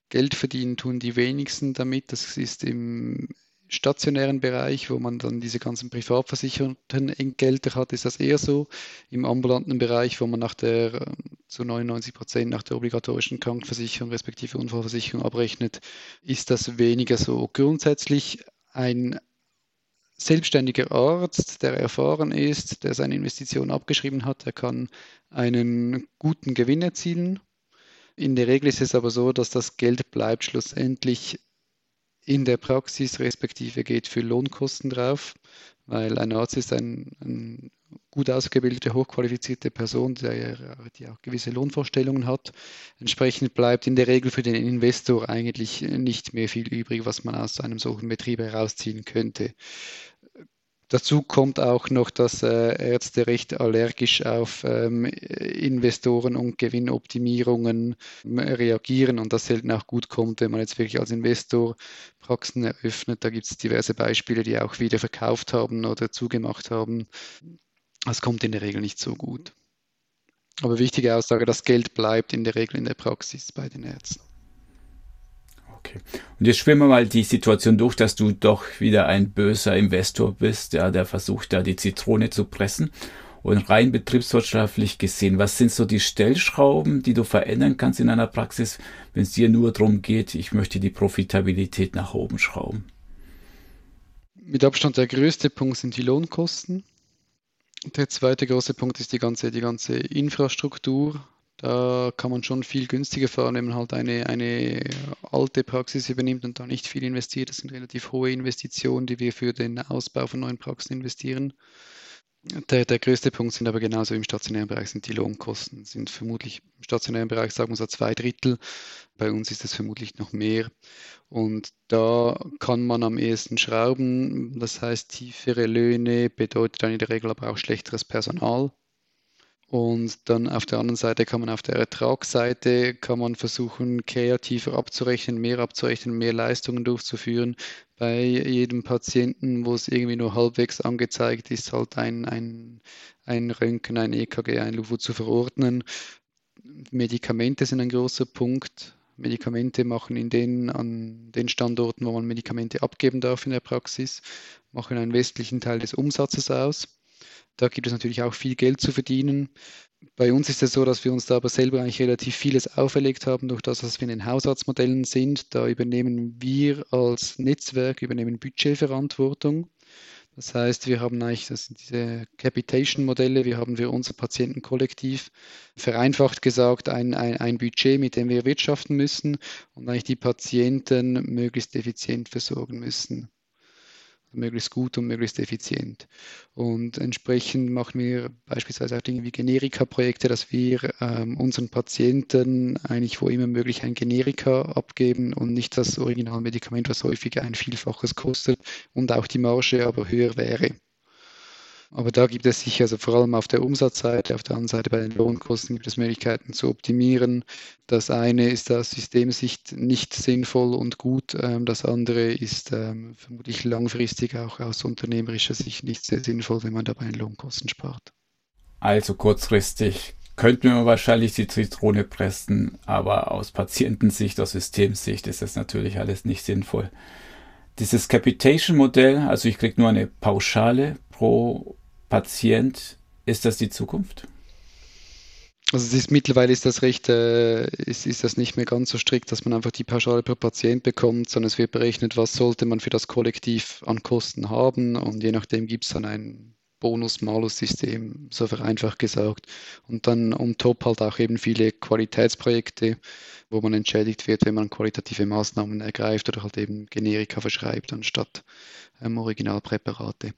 Geld verdienen tun die wenigsten damit. Das ist im stationären Bereich, wo man dann diese ganzen privatversicherten Entgelte hat, ist das eher so. Im ambulanten Bereich, wo man nach der äh, zu 99 Prozent nach der obligatorischen Krankenversicherung respektive Unfallversicherung abrechnet, ist das weniger so. Grundsätzlich ein selbstständiger Arzt, der erfahren ist, der seine Investition abgeschrieben hat, der kann einen guten Gewinn erzielen. In der Regel ist es aber so, dass das Geld bleibt schlussendlich in der Praxis, respektive geht für Lohnkosten drauf, weil ein Arzt ist ein, ein gut ausgebildete, hochqualifizierte Person, der, die auch gewisse Lohnvorstellungen hat. Entsprechend bleibt in der Regel für den Investor eigentlich nicht mehr viel übrig, was man aus einem solchen Betrieb herausziehen könnte. Dazu kommt auch noch, dass äh, Ärzte recht allergisch auf ähm, Investoren und Gewinnoptimierungen ähm, reagieren und das selten auch gut kommt, wenn man jetzt wirklich als Investor Praxen eröffnet. Da gibt es diverse Beispiele, die auch wieder verkauft haben oder zugemacht haben. Das kommt in der Regel nicht so gut. Aber wichtige Aussage, das Geld bleibt in der Regel in der Praxis bei den Ärzten. Okay. Und jetzt schwimmen wir mal die Situation durch, dass du doch wieder ein böser Investor bist, ja, der versucht da die Zitrone zu pressen. Und rein betriebswirtschaftlich gesehen, was sind so die Stellschrauben, die du verändern kannst in einer Praxis, wenn es dir nur darum geht, ich möchte die Profitabilität nach oben schrauben? Mit Abstand der größte Punkt sind die Lohnkosten. Der zweite große Punkt ist die ganze, die ganze Infrastruktur. Da kann man schon viel günstiger fahren, wenn man halt eine, eine alte Praxis übernimmt und da nicht viel investiert. Das sind relativ hohe Investitionen, die wir für den Ausbau von neuen Praxen investieren. Der, der größte Punkt sind aber genauso im stationären Bereich sind die Lohnkosten, sind vermutlich im stationären Bereich sagen wir so zwei Drittel. Bei uns ist es vermutlich noch mehr. Und da kann man am ehesten schrauben. Das heißt, tiefere Löhne bedeutet dann in der Regel aber auch schlechteres Personal. Und dann auf der anderen Seite kann man auf der Ertragsseite kann man versuchen, kreativer abzurechnen, mehr abzurechnen, mehr Leistungen durchzuführen. Bei jedem Patienten, wo es irgendwie nur halbwegs angezeigt ist, halt ein, ein, ein Röntgen, ein EKG, ein LUVO zu verordnen. Medikamente sind ein großer Punkt. Medikamente machen in den, an den Standorten, wo man Medikamente abgeben darf in der Praxis, machen einen westlichen Teil des Umsatzes aus. Da gibt es natürlich auch viel Geld zu verdienen. Bei uns ist es so, dass wir uns da aber selber eigentlich relativ vieles auferlegt haben, durch das, was wir in den Hausarztmodellen sind. Da übernehmen wir als Netzwerk, übernehmen Budgetverantwortung. Das heißt, wir haben eigentlich das sind diese Capitation-Modelle, wir haben für unser Patientenkollektiv vereinfacht gesagt ein, ein, ein Budget, mit dem wir wirtschaften müssen und eigentlich die Patienten möglichst effizient versorgen müssen möglichst gut und möglichst effizient. Und entsprechend machen wir beispielsweise auch Dinge wie Generika-Projekte, dass wir ähm, unseren Patienten eigentlich wo immer möglich ein Generika abgeben und nicht das Originalmedikament, was häufig ein Vielfaches kostet und auch die Marge aber höher wäre. Aber da gibt es sicher, also vor allem auf der Umsatzseite, auf der anderen Seite bei den Lohnkosten gibt es Möglichkeiten zu optimieren. Das eine ist aus Systemsicht nicht sinnvoll und gut. Ähm, das andere ist ähm, vermutlich langfristig auch aus unternehmerischer Sicht nicht sehr sinnvoll, wenn man dabei in Lohnkosten spart. Also kurzfristig könnten wir wahrscheinlich die Zitrone pressen, aber aus Patientensicht, aus Systemsicht ist das natürlich alles nicht sinnvoll. Dieses Capitation-Modell, also ich kriege nur eine Pauschale pro Patient, ist das die Zukunft? Also ist, mittlerweile ist das recht, äh, ist, ist das nicht mehr ganz so strikt, dass man einfach die Pauschale per Patient bekommt, sondern es wird berechnet, was sollte man für das Kollektiv an Kosten haben und je nachdem gibt es dann ein Bonus-Malus-System, so vereinfacht gesagt. Und dann um top halt auch eben viele Qualitätsprojekte, wo man entschädigt wird, wenn man qualitative Maßnahmen ergreift oder halt eben Generika verschreibt anstatt ähm, Originalpräparate.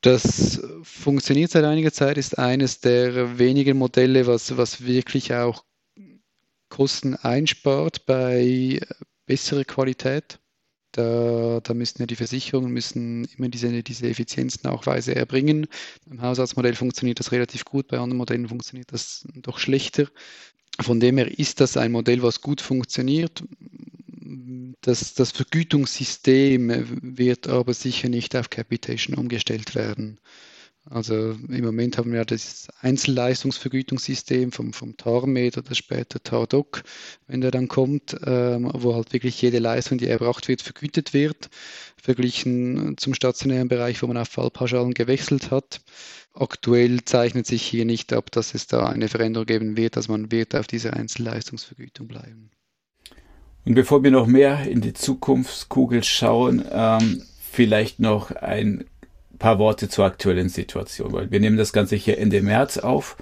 Das funktioniert seit einiger Zeit, ist eines der wenigen Modelle, was, was wirklich auch Kosten einspart bei besserer Qualität. Da, da müssen ja die Versicherungen müssen immer diese, diese Effizienznachweise erbringen. Im Hausarztmodell funktioniert das relativ gut, bei anderen Modellen funktioniert das doch schlechter. Von dem her ist das ein Modell, was gut funktioniert das, das Vergütungssystem wird aber sicher nicht auf Capitation umgestellt werden. Also im Moment haben wir das Einzelleistungsvergütungssystem vom, vom TARMED oder später TARDOC, wenn der dann kommt, ähm, wo halt wirklich jede Leistung, die erbracht wird, vergütet wird, verglichen zum stationären Bereich, wo man auf Fallpauschalen gewechselt hat. Aktuell zeichnet sich hier nicht ab, dass es da eine Veränderung geben wird, dass man wird auf dieser Einzelleistungsvergütung bleiben. Und bevor wir noch mehr in die Zukunftskugel schauen, ähm, vielleicht noch ein paar Worte zur aktuellen Situation, weil wir nehmen das Ganze hier Ende März auf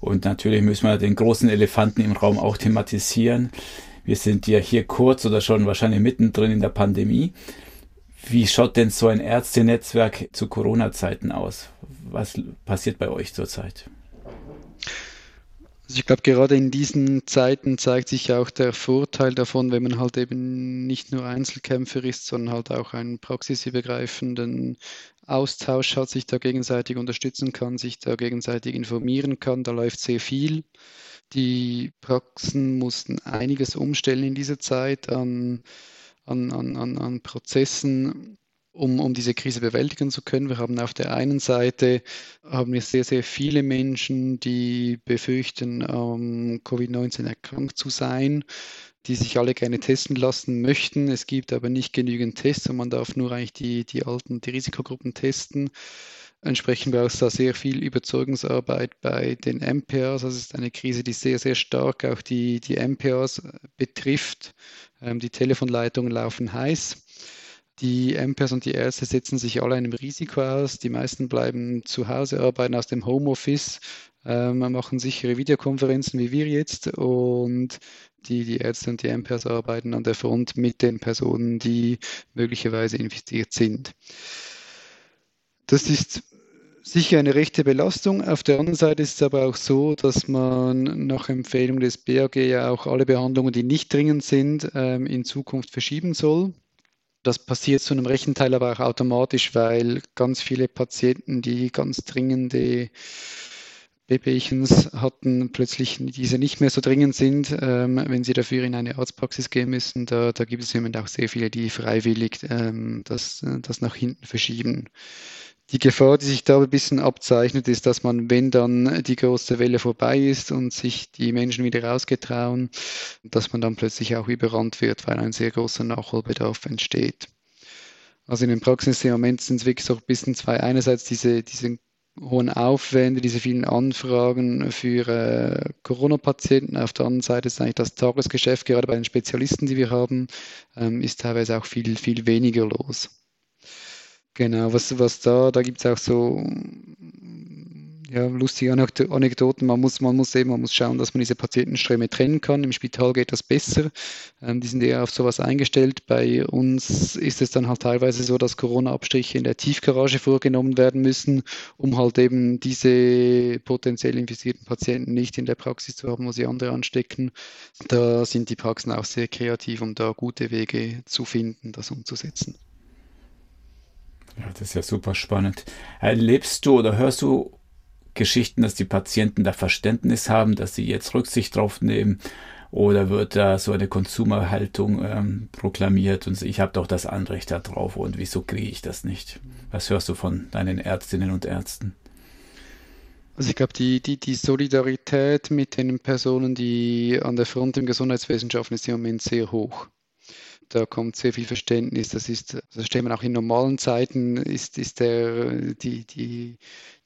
und natürlich müssen wir den großen Elefanten im Raum auch thematisieren. Wir sind ja hier kurz oder schon wahrscheinlich mittendrin in der Pandemie. Wie schaut denn so ein Ärztenetzwerk zu Corona-Zeiten aus? Was passiert bei euch zurzeit? Also ich glaube, gerade in diesen Zeiten zeigt sich auch der Vorteil davon, wenn man halt eben nicht nur Einzelkämpfer ist, sondern halt auch einen praxisübergreifenden Austausch hat, sich da gegenseitig unterstützen kann, sich da gegenseitig informieren kann. Da läuft sehr viel. Die Praxen mussten einiges umstellen in dieser Zeit an, an, an, an Prozessen, um, um diese Krise bewältigen zu können. Wir haben auf der einen Seite haben wir sehr, sehr viele Menschen, die befürchten, ähm, Covid-19 erkrankt zu sein, die sich alle gerne testen lassen möchten. Es gibt aber nicht genügend Tests und man darf nur eigentlich die, die alten, die Risikogruppen testen. Entsprechend braucht es da sehr viel Überzeugungsarbeit bei den MPAs. Das ist eine Krise, die sehr, sehr stark auch die, die MPAs betrifft. Ähm, die Telefonleitungen laufen heiß. Die MPers und die Ärzte setzen sich alle einem Risiko aus. Die meisten bleiben zu Hause, arbeiten aus dem Homeoffice, ähm, machen sichere Videokonferenzen wie wir jetzt und die, die Ärzte und die MPers arbeiten an der Front mit den Personen, die möglicherweise infiziert sind. Das ist sicher eine rechte Belastung. Auf der anderen Seite ist es aber auch so, dass man nach Empfehlung des BAG ja auch alle Behandlungen, die nicht dringend sind, ähm, in Zukunft verschieben soll. Das passiert zu einem rechten Teil aber auch automatisch, weil ganz viele Patienten, die ganz dringende Babychens hatten, plötzlich diese nicht mehr so dringend sind, ähm, wenn sie dafür in eine Arztpraxis gehen müssen. Da, da gibt es im Moment auch sehr viele, die freiwillig ähm, das, das nach hinten verschieben. Die Gefahr, die sich da ein bisschen abzeichnet, ist, dass man, wenn dann die große Welle vorbei ist und sich die Menschen wieder rausgetrauen, dass man dann plötzlich auch überrannt wird, weil ein sehr großer Nachholbedarf entsteht. Also in den Praxis im Moment sind es wirklich so ein bisschen zwei. Einerseits diese, diese hohen Aufwände, diese vielen Anfragen für äh, Corona-Patienten. Auf der anderen Seite ist eigentlich das Tagesgeschäft, gerade bei den Spezialisten, die wir haben, ähm, ist teilweise auch viel, viel weniger los. Genau, was, was da, da gibt es auch so ja, lustige Anekdoten. Man muss, man muss eben, man muss schauen, dass man diese Patientenströme trennen kann. Im Spital geht das besser. Ähm, die sind eher auf sowas eingestellt. Bei uns ist es dann halt teilweise so, dass Corona-Abstriche in der Tiefgarage vorgenommen werden müssen, um halt eben diese potenziell infizierten Patienten nicht in der Praxis zu haben, wo sie andere anstecken. Da sind die Praxen auch sehr kreativ, um da gute Wege zu finden, das umzusetzen. Ja, das ist ja super spannend. Erlebst du oder hörst du Geschichten, dass die Patienten da Verständnis haben, dass sie jetzt Rücksicht drauf nehmen? Oder wird da so eine Konsumerhaltung ähm, proklamiert und ich habe doch das Anrecht darauf und wieso kriege ich das nicht? Was hörst du von deinen Ärztinnen und Ärzten? Also ich glaube, die, die, die Solidarität mit den Personen, die an der Front im Gesundheitswesen arbeiten, ist im Moment sehr hoch da kommt sehr viel Verständnis. Das ist, das stellen wir auch in normalen Zeiten, ist, ist der, die, die,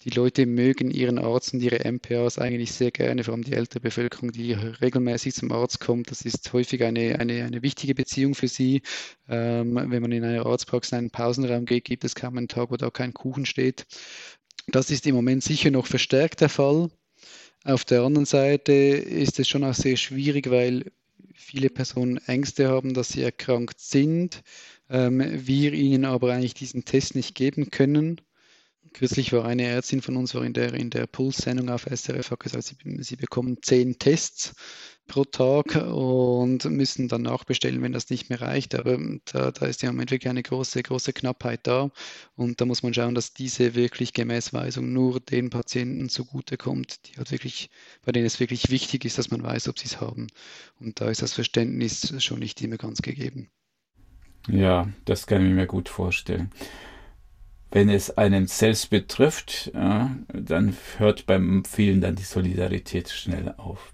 die Leute mögen ihren Arzt und ihre MPAs eigentlich sehr gerne, vor allem die ältere Bevölkerung, die regelmäßig zum Arzt kommt. Das ist häufig eine, eine, eine wichtige Beziehung für sie. Ähm, wenn man in einer Arztpraxis in einen Pausenraum geht, gibt es kaum einen Tag, wo da kein Kuchen steht. Das ist im Moment sicher noch verstärkt der Fall. Auf der anderen Seite ist es schon auch sehr schwierig, weil viele Personen Ängste haben, dass sie erkrankt sind, ähm, wir ihnen aber eigentlich diesen Test nicht geben können. Kürzlich war eine Ärztin von uns war in der, in der Puls-Sendung auf SRF, hat gesagt, sie, sie bekommen zehn Tests pro Tag und müssen dann nachbestellen, wenn das nicht mehr reicht. Aber da, da ist ja im wirklich eine große, große Knappheit da. Und da muss man schauen, dass diese wirklich gemäß Weisung nur den Patienten zugutekommt, die halt wirklich, bei denen es wirklich wichtig ist, dass man weiß, ob sie es haben. Und da ist das Verständnis schon nicht immer ganz gegeben. Ja, das kann ich mir gut vorstellen. Wenn es einen selbst betrifft, ja, dann hört beim vielen dann die Solidarität schnell auf.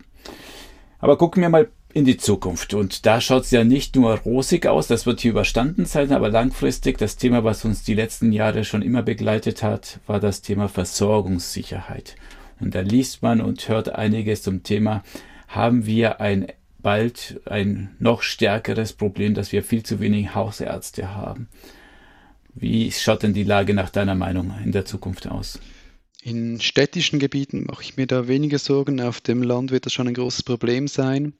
Aber gucken wir mal in die Zukunft. Und da schaut es ja nicht nur rosig aus, das wird hier überstanden sein, aber langfristig das Thema, was uns die letzten Jahre schon immer begleitet hat, war das Thema Versorgungssicherheit. Und da liest man und hört einiges zum Thema, haben wir ein bald ein noch stärkeres Problem, dass wir viel zu wenig Hausärzte haben. Wie schaut denn die Lage nach deiner Meinung in der Zukunft aus? In städtischen Gebieten mache ich mir da weniger Sorgen. Auf dem Land wird das schon ein großes Problem sein.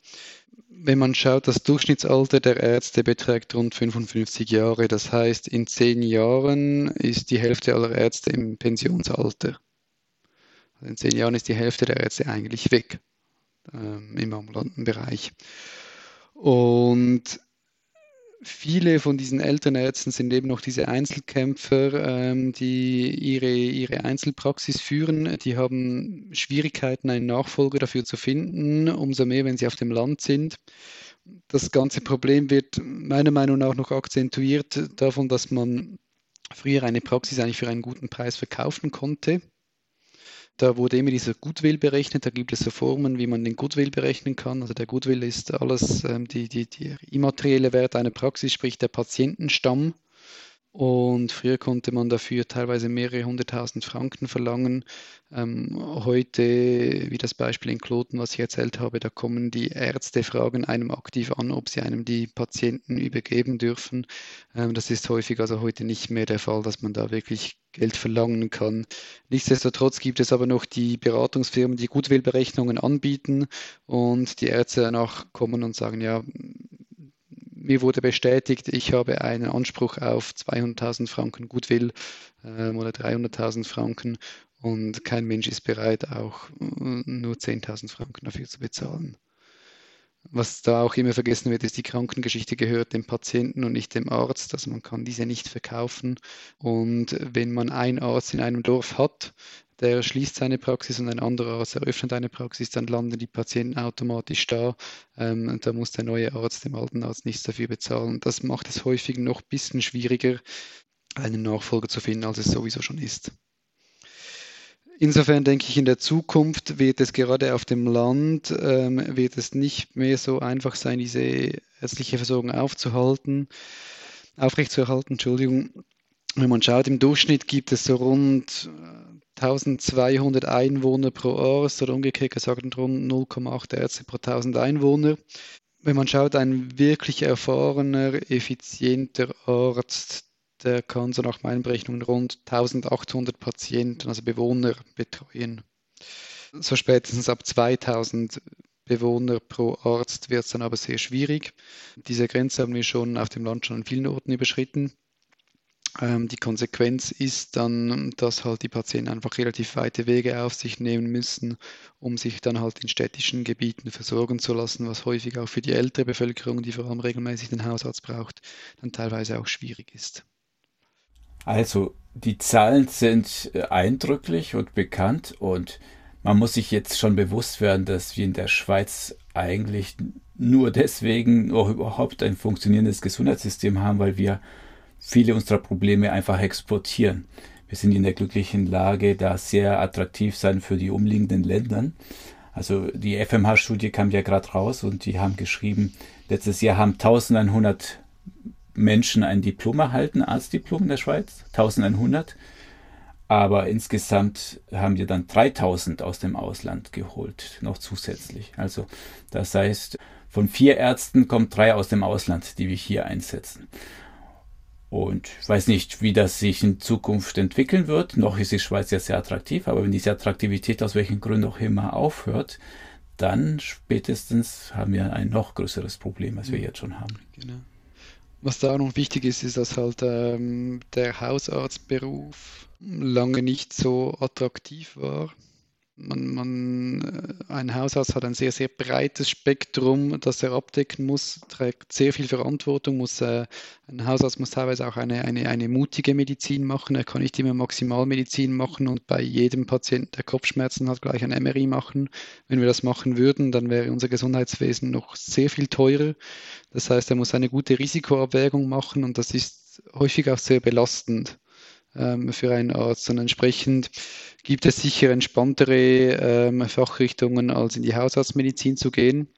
Wenn man schaut, das Durchschnittsalter der Ärzte beträgt rund 55 Jahre. Das heißt, in zehn Jahren ist die Hälfte aller Ärzte im Pensionsalter. Also in zehn Jahren ist die Hälfte der Ärzte eigentlich weg. ähm, im ambulanten Bereich. Und viele von diesen Elternärzten sind eben noch diese Einzelkämpfer, ähm, die ihre, ihre Einzelpraxis führen. Die haben Schwierigkeiten, einen Nachfolger dafür zu finden, umso mehr, wenn sie auf dem Land sind. Das ganze Problem wird meiner Meinung nach noch akzentuiert davon, dass man früher eine Praxis eigentlich für einen guten Preis verkaufen konnte. Da wurde immer dieser Goodwill berechnet. Da gibt es so Formen, wie man den Goodwill berechnen kann. Also der Goodwill ist alles, ähm, die, die, die immaterielle Wert einer Praxis, sprich der Patientenstamm. Und früher konnte man dafür teilweise mehrere hunderttausend Franken verlangen. Ähm, heute, wie das Beispiel in Kloten, was ich erzählt habe, da kommen die Ärzte, fragen einem aktiv an, ob sie einem die Patienten übergeben dürfen. Ähm, das ist häufig also heute nicht mehr der Fall, dass man da wirklich Geld verlangen kann. Nichtsdestotrotz gibt es aber noch die Beratungsfirmen, die Gutwillberechnungen anbieten und die Ärzte danach kommen und sagen, ja, mir wurde bestätigt, ich habe einen Anspruch auf 200.000 Franken Goodwill ähm, oder 300.000 Franken und kein Mensch ist bereit, auch äh, nur 10.000 Franken dafür zu bezahlen. Was da auch immer vergessen wird, ist, die Krankengeschichte gehört dem Patienten und nicht dem Arzt. Also man kann diese nicht verkaufen. Und wenn man einen Arzt in einem Dorf hat, der schließt seine Praxis und ein anderer Arzt eröffnet eine Praxis, dann landen die Patienten automatisch da. Ähm, und da muss der neue Arzt dem alten Arzt nichts dafür bezahlen. Das macht es häufig noch ein bisschen schwieriger, einen Nachfolger zu finden, als es sowieso schon ist. Insofern denke ich, in der Zukunft wird es gerade auf dem Land, ähm, wird es nicht mehr so einfach sein, diese ärztliche Versorgung aufzuhalten, aufrechtzuerhalten, Entschuldigung. Wenn man schaut, im Durchschnitt gibt es so rund 1200 Einwohner pro Arzt oder umgekehrt gesagt rund 0,8 Ärzte pro 1000 Einwohner. Wenn man schaut, ein wirklich erfahrener, effizienter Arzt, der kann so nach meinen Berechnungen rund 1800 Patienten, also Bewohner, betreuen. So spätestens ab 2000 Bewohner pro Arzt wird es dann aber sehr schwierig. Diese Grenze haben wir schon auf dem Land schon an vielen Orten überschritten. Ähm, die Konsequenz ist dann, dass halt die Patienten einfach relativ weite Wege auf sich nehmen müssen, um sich dann halt in städtischen Gebieten versorgen zu lassen, was häufig auch für die ältere Bevölkerung, die vor allem regelmäßig den Hausarzt braucht, dann teilweise auch schwierig ist. Also die Zahlen sind äh, eindrücklich und bekannt und man muss sich jetzt schon bewusst werden, dass wir in der Schweiz eigentlich nur deswegen auch überhaupt ein funktionierendes Gesundheitssystem haben, weil wir viele unserer Probleme einfach exportieren. Wir sind in der glücklichen Lage, da sehr attraktiv sein für die umliegenden Länder. Also die FMH-Studie kam ja gerade raus und die haben geschrieben, letztes Jahr haben 1100 Menschen ein Diplom erhalten, Arztdiplom in der Schweiz, 1100. Aber insgesamt haben wir dann 3000 aus dem Ausland geholt, noch zusätzlich. Also das heißt, von vier Ärzten kommen drei aus dem Ausland, die wir hier einsetzen. Und ich weiß nicht, wie das sich in Zukunft entwickeln wird. Noch ist die Schweiz ja sehr attraktiv, aber wenn diese Attraktivität aus welchen Gründen auch immer aufhört, dann spätestens haben wir ein noch größeres Problem, als wir jetzt schon haben. Genau. Was da auch noch wichtig ist, ist, dass halt ähm, der Hausarztberuf lange nicht so attraktiv war. Man, man, äh, ein Hausarzt hat ein sehr, sehr breites Spektrum, das er abdecken muss, trägt sehr viel Verantwortung, muss, äh, ein Hausarzt muss teilweise auch eine, eine, eine mutige Medizin machen. Er kann nicht immer Maximalmedizin machen und bei jedem Patienten, der Kopfschmerzen hat, gleich ein MRI machen. Wenn wir das machen würden, dann wäre unser Gesundheitswesen noch sehr viel teurer. Das heißt, er muss eine gute Risikoabwägung machen und das ist häufig auch sehr belastend für einen Arzt. Und entsprechend gibt es sicher entspanntere ähm, Fachrichtungen, als in die Hausarztmedizin zu gehen.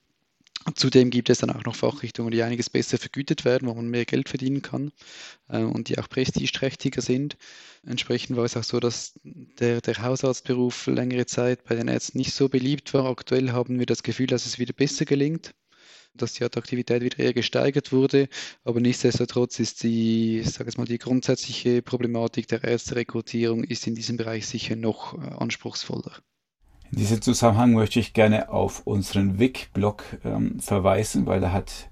Zudem gibt es dann auch noch Fachrichtungen, die einiges besser vergütet werden, wo man mehr Geld verdienen kann äh, und die auch prestigeträchtiger sind. Entsprechend war es auch so, dass der, der Hausarztberuf längere Zeit bei den Ärzten nicht so beliebt war. Aktuell haben wir das Gefühl, dass es wieder besser gelingt dass die Attraktivität wieder eher gesteigert wurde. Aber nichtsdestotrotz ist die, sage jetzt mal, die grundsätzliche Problematik der Ärzterekrutierung ist in diesem Bereich sicher noch äh, anspruchsvoller. In diesem Zusammenhang möchte ich gerne auf unseren WIC-Blog ähm, verweisen, weil er hat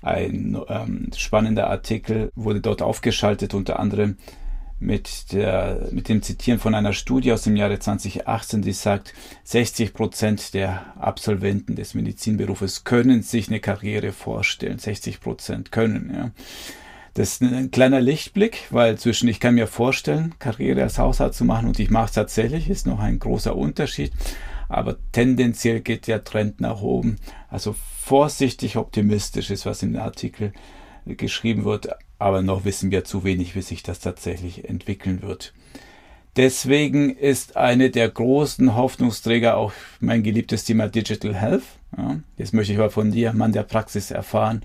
ein ähm, spannender Artikel, wurde dort aufgeschaltet, unter anderem mit, der, mit dem Zitieren von einer Studie aus dem Jahre 2018, die sagt, 60 Prozent der Absolventen des Medizinberufes können sich eine Karriere vorstellen. 60 Prozent können, ja. Das ist ein kleiner Lichtblick, weil zwischen ich kann mir vorstellen, Karriere als Hausarzt zu machen und ich mache es tatsächlich, ist noch ein großer Unterschied. Aber tendenziell geht der Trend nach oben. Also vorsichtig optimistisch ist, was dem Artikel geschrieben wird, aber noch wissen wir zu wenig, wie sich das tatsächlich entwickeln wird. Deswegen ist eine der großen Hoffnungsträger auch mein geliebtes Thema Digital Health. Ja, jetzt möchte ich mal von dir, Mann der Praxis, erfahren,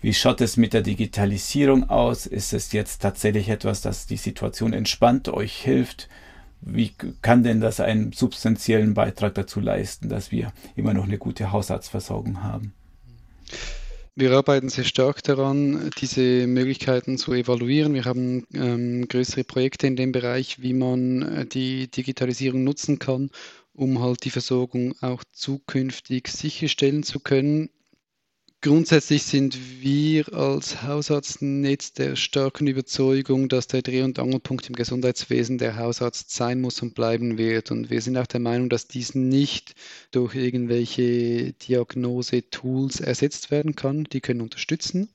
wie schaut es mit der Digitalisierung aus? Ist es jetzt tatsächlich etwas, das die Situation entspannt, euch hilft? Wie kann denn das einen substanziellen Beitrag dazu leisten, dass wir immer noch eine gute Hausarztversorgung haben? Wir arbeiten sehr stark daran, diese Möglichkeiten zu evaluieren. Wir haben ähm, größere Projekte in dem Bereich, wie man äh, die Digitalisierung nutzen kann, um halt die Versorgung auch zukünftig sicherstellen zu können. Grundsätzlich sind wir als Hausarztnetz der starken Überzeugung, dass der Dreh- und Angelpunkt im Gesundheitswesen der Hausarzt sein muss und bleiben wird. Und wir sind auch der Meinung, dass dies nicht durch irgendwelche Diagnose-Tools ersetzt werden kann. Die können unterstützen.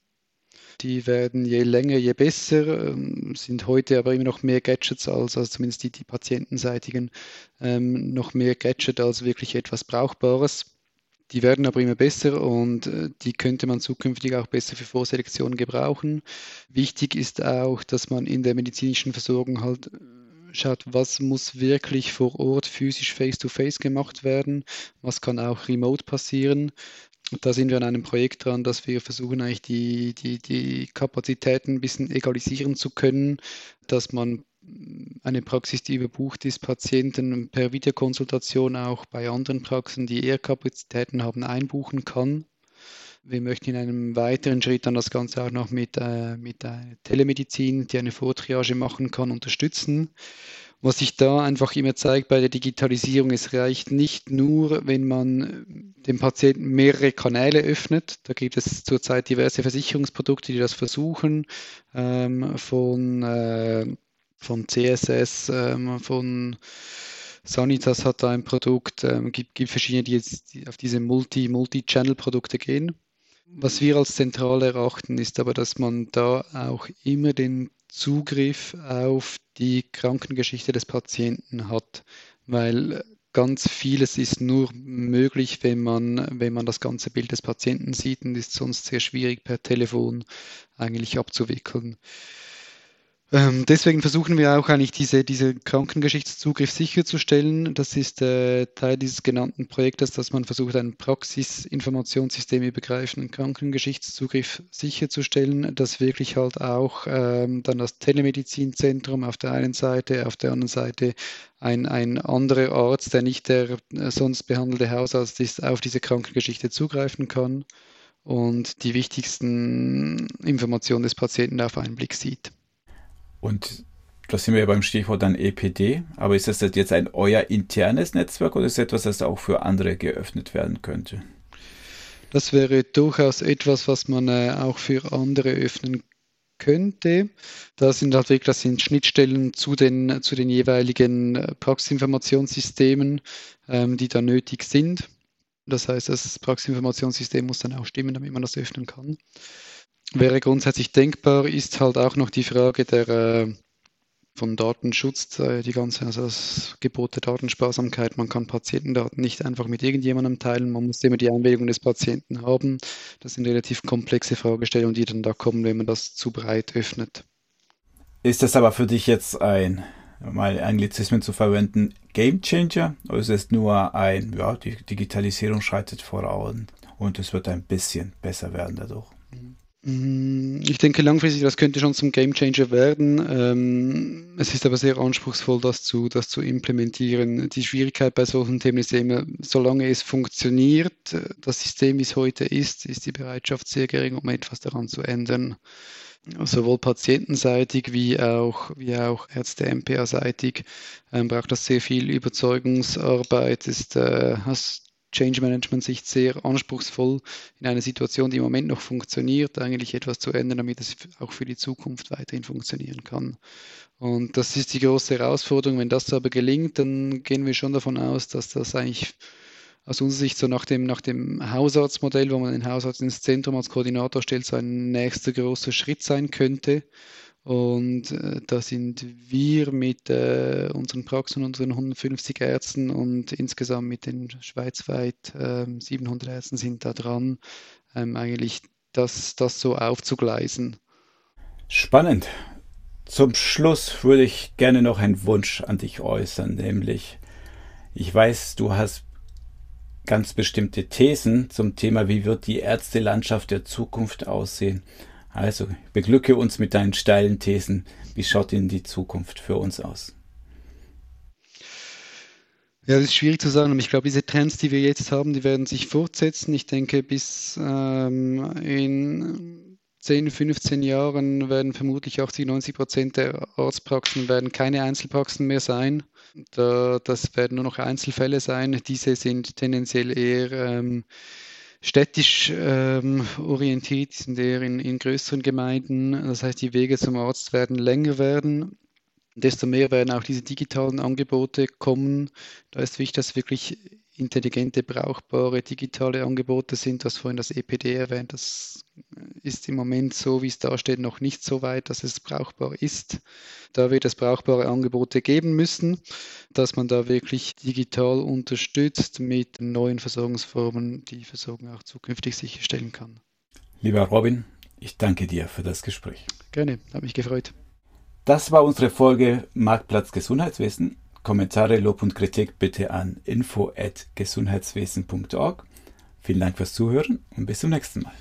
Die werden je länger, je besser, ähm, sind heute aber immer noch mehr Gadgets als, also zumindest die, die patientenseitigen, ähm, noch mehr Gadget als wirklich etwas Brauchbares. Die werden aber immer besser und äh, die könnte man zukünftig auch besser für Vorselektion gebrauchen. Wichtig ist auch, dass man in der medizinischen Versorgung halt äh, schaut, was muss wirklich vor Ort physisch face-to-face -face gemacht werden, was kann auch remote passieren. Da sind wir an einem Projekt dran, dass wir versuchen, eigentlich die, die, die Kapazitäten ein bisschen egalisieren zu können, dass man eine Praxis, die überbucht ist, Patienten per Videokonsultation auch bei anderen Praxen, die eher Kapazitäten haben, einbuchen kann. Wir möchten in einem weiteren Schritt dann das Ganze auch noch mit, äh, mit äh, Telemedizin, die eine Vortriage machen kann, unterstützen. Was sich da einfach immer zeigt bei der Digitalisierung, es reicht nicht nur, wenn man dem Patienten mehrere Kanäle öffnet. Da gibt es zurzeit diverse Versicherungsprodukte, die das versuchen, ähm, von äh, von CSS, ähm, von Sanitas hat da ein Produkt, ähm, gibt, gibt verschiedene, die jetzt auf diese Multi, Multi-Channel-Produkte gehen. Was wir als zentral erachten, ist aber, dass man da auch immer den Zugriff auf die Krankengeschichte des Patienten hat, weil ganz vieles ist nur möglich, wenn man, wenn man das ganze Bild des Patienten sieht und ist sonst sehr schwierig per Telefon eigentlich abzuwickeln. Ähm, deswegen versuchen wir auch eigentlich diese, diese Krankengeschichtszugriff sicherzustellen. Das ist äh, Teil dieses genannten Projektes, dass man versucht, einen Praxisinformationssystem übergreifenden Krankengeschichtszugriff sicherzustellen, dass wirklich halt auch ähm, dann das Telemedizinzentrum auf der einen Seite, auf der anderen Seite ein, ein anderer Arzt, der nicht der äh, sonst behandelte Hausarzt ist, auf diese Krankengeschichte zugreifen kann und die wichtigsten Informationen des Patienten auf einen Blick sieht. Und das sind wir ja beim Stichwort dann EPD. Aber ist das jetzt ein euer internes Netzwerk oder ist es etwas, das auch für andere geöffnet werden könnte? Das wäre durchaus etwas, was man äh, auch für andere öffnen könnte. Da sind halt wirklich das sind Schnittstellen zu den, zu den jeweiligen äh, Praxisinformationssystemen, ähm, die da nötig sind. Das heißt, das Praxisinformationssystem muss dann auch stimmen, damit man das öffnen kann wäre grundsätzlich denkbar, ist halt auch noch die Frage der äh, von Datenschutz, äh, die ganze, also das Gebot der Datensparsamkeit. Man kann Patientendaten nicht einfach mit irgendjemandem teilen. Man muss immer die Einwilligung des Patienten haben. Das sind relativ komplexe Fragestellungen, die dann da kommen, wenn man das zu breit öffnet. Ist das aber für dich jetzt ein, mal Anglizismen zu verwenden, Game Changer? Oder ist es nur ein, ja, die Digitalisierung schreitet voran und es wird ein bisschen besser werden dadurch? Mm, ich denke langfristig, das könnte schon zum Gamechanger werden. Ähm, es ist aber sehr anspruchsvoll, das zu, das zu implementieren. Die Schwierigkeit bei solchen Themen ist immer, solange es funktioniert, das System, wie es heute ist, ist die Bereitschaft sehr gering, um etwas daran zu ändern. Sowohl patientenseitig wie auch, wie auch Ärzte-MPA-seitig ähm, braucht das sehr viel Überzeugungsarbeit. Ist, äh, hast Change Management Sicht sehr anspruchsvoll, in einer Situation, die im Moment noch funktioniert, eigentlich etwas zu ändern, damit es auch für die Zukunft weiterhin funktionieren kann. Und das ist die große Herausforderung. Wenn das aber gelingt, dann gehen wir schon davon aus, dass das eigentlich aus unserer Sicht so nach dem, nach dem Hausarztmodell, wo man den Hausarzt ins Zentrum als Koordinator stellt, so ein nächster großer Schritt sein könnte. Und äh, da sind wir mit äh, unseren Praxen, unseren 150 Ärzten und insgesamt mit den schweizweit äh, 700 Ärzten sind da dran, ähm, eigentlich das, das so aufzugleisen. Spannend. Zum Schluss würde ich gerne noch einen Wunsch an dich äußern, nämlich ich weiß, du hast ganz bestimmte Thesen zum Thema, wie wird die Ärztelandschaft der Zukunft aussehen. Also beglücke uns mit deinen steilen Thesen. Wie schaut denn die Zukunft für uns aus? Ja, das ist schwierig zu sagen, aber ich glaube, diese Trends, die wir jetzt haben, die werden sich fortsetzen. Ich denke, bis ähm, in 10, 15 Jahren werden vermutlich 80, 90 Prozent der Arztpraxen werden keine Einzelpraxen mehr sein. Da, das werden nur noch Einzelfälle sein. Diese sind tendenziell eher ähm, städtisch ähm, orientiert, sind eher in, in größeren Gemeinden. Das heißt, die Wege zum Arzt werden länger werden. Desto mehr werden auch diese digitalen Angebote kommen. Da ist wichtig, dass wirklich intelligente, brauchbare digitale Angebote sind. Du hast vorhin das EPD erwähnt. Das ist im Moment so, wie es da steht, noch nicht so weit, dass es brauchbar ist. Da wird es brauchbare Angebote geben müssen, dass man da wirklich digital unterstützt mit neuen Versorgungsformen, die Versorgung auch zukünftig sicherstellen kann. Lieber Robin, ich danke dir für das Gespräch. Gerne, habe mich gefreut. Das war unsere Folge Marktplatz Gesundheitswesen. Kommentare, Lob und Kritik bitte an info@gesundheitswesen.org. Vielen Dank fürs Zuhören und bis zum nächsten Mal.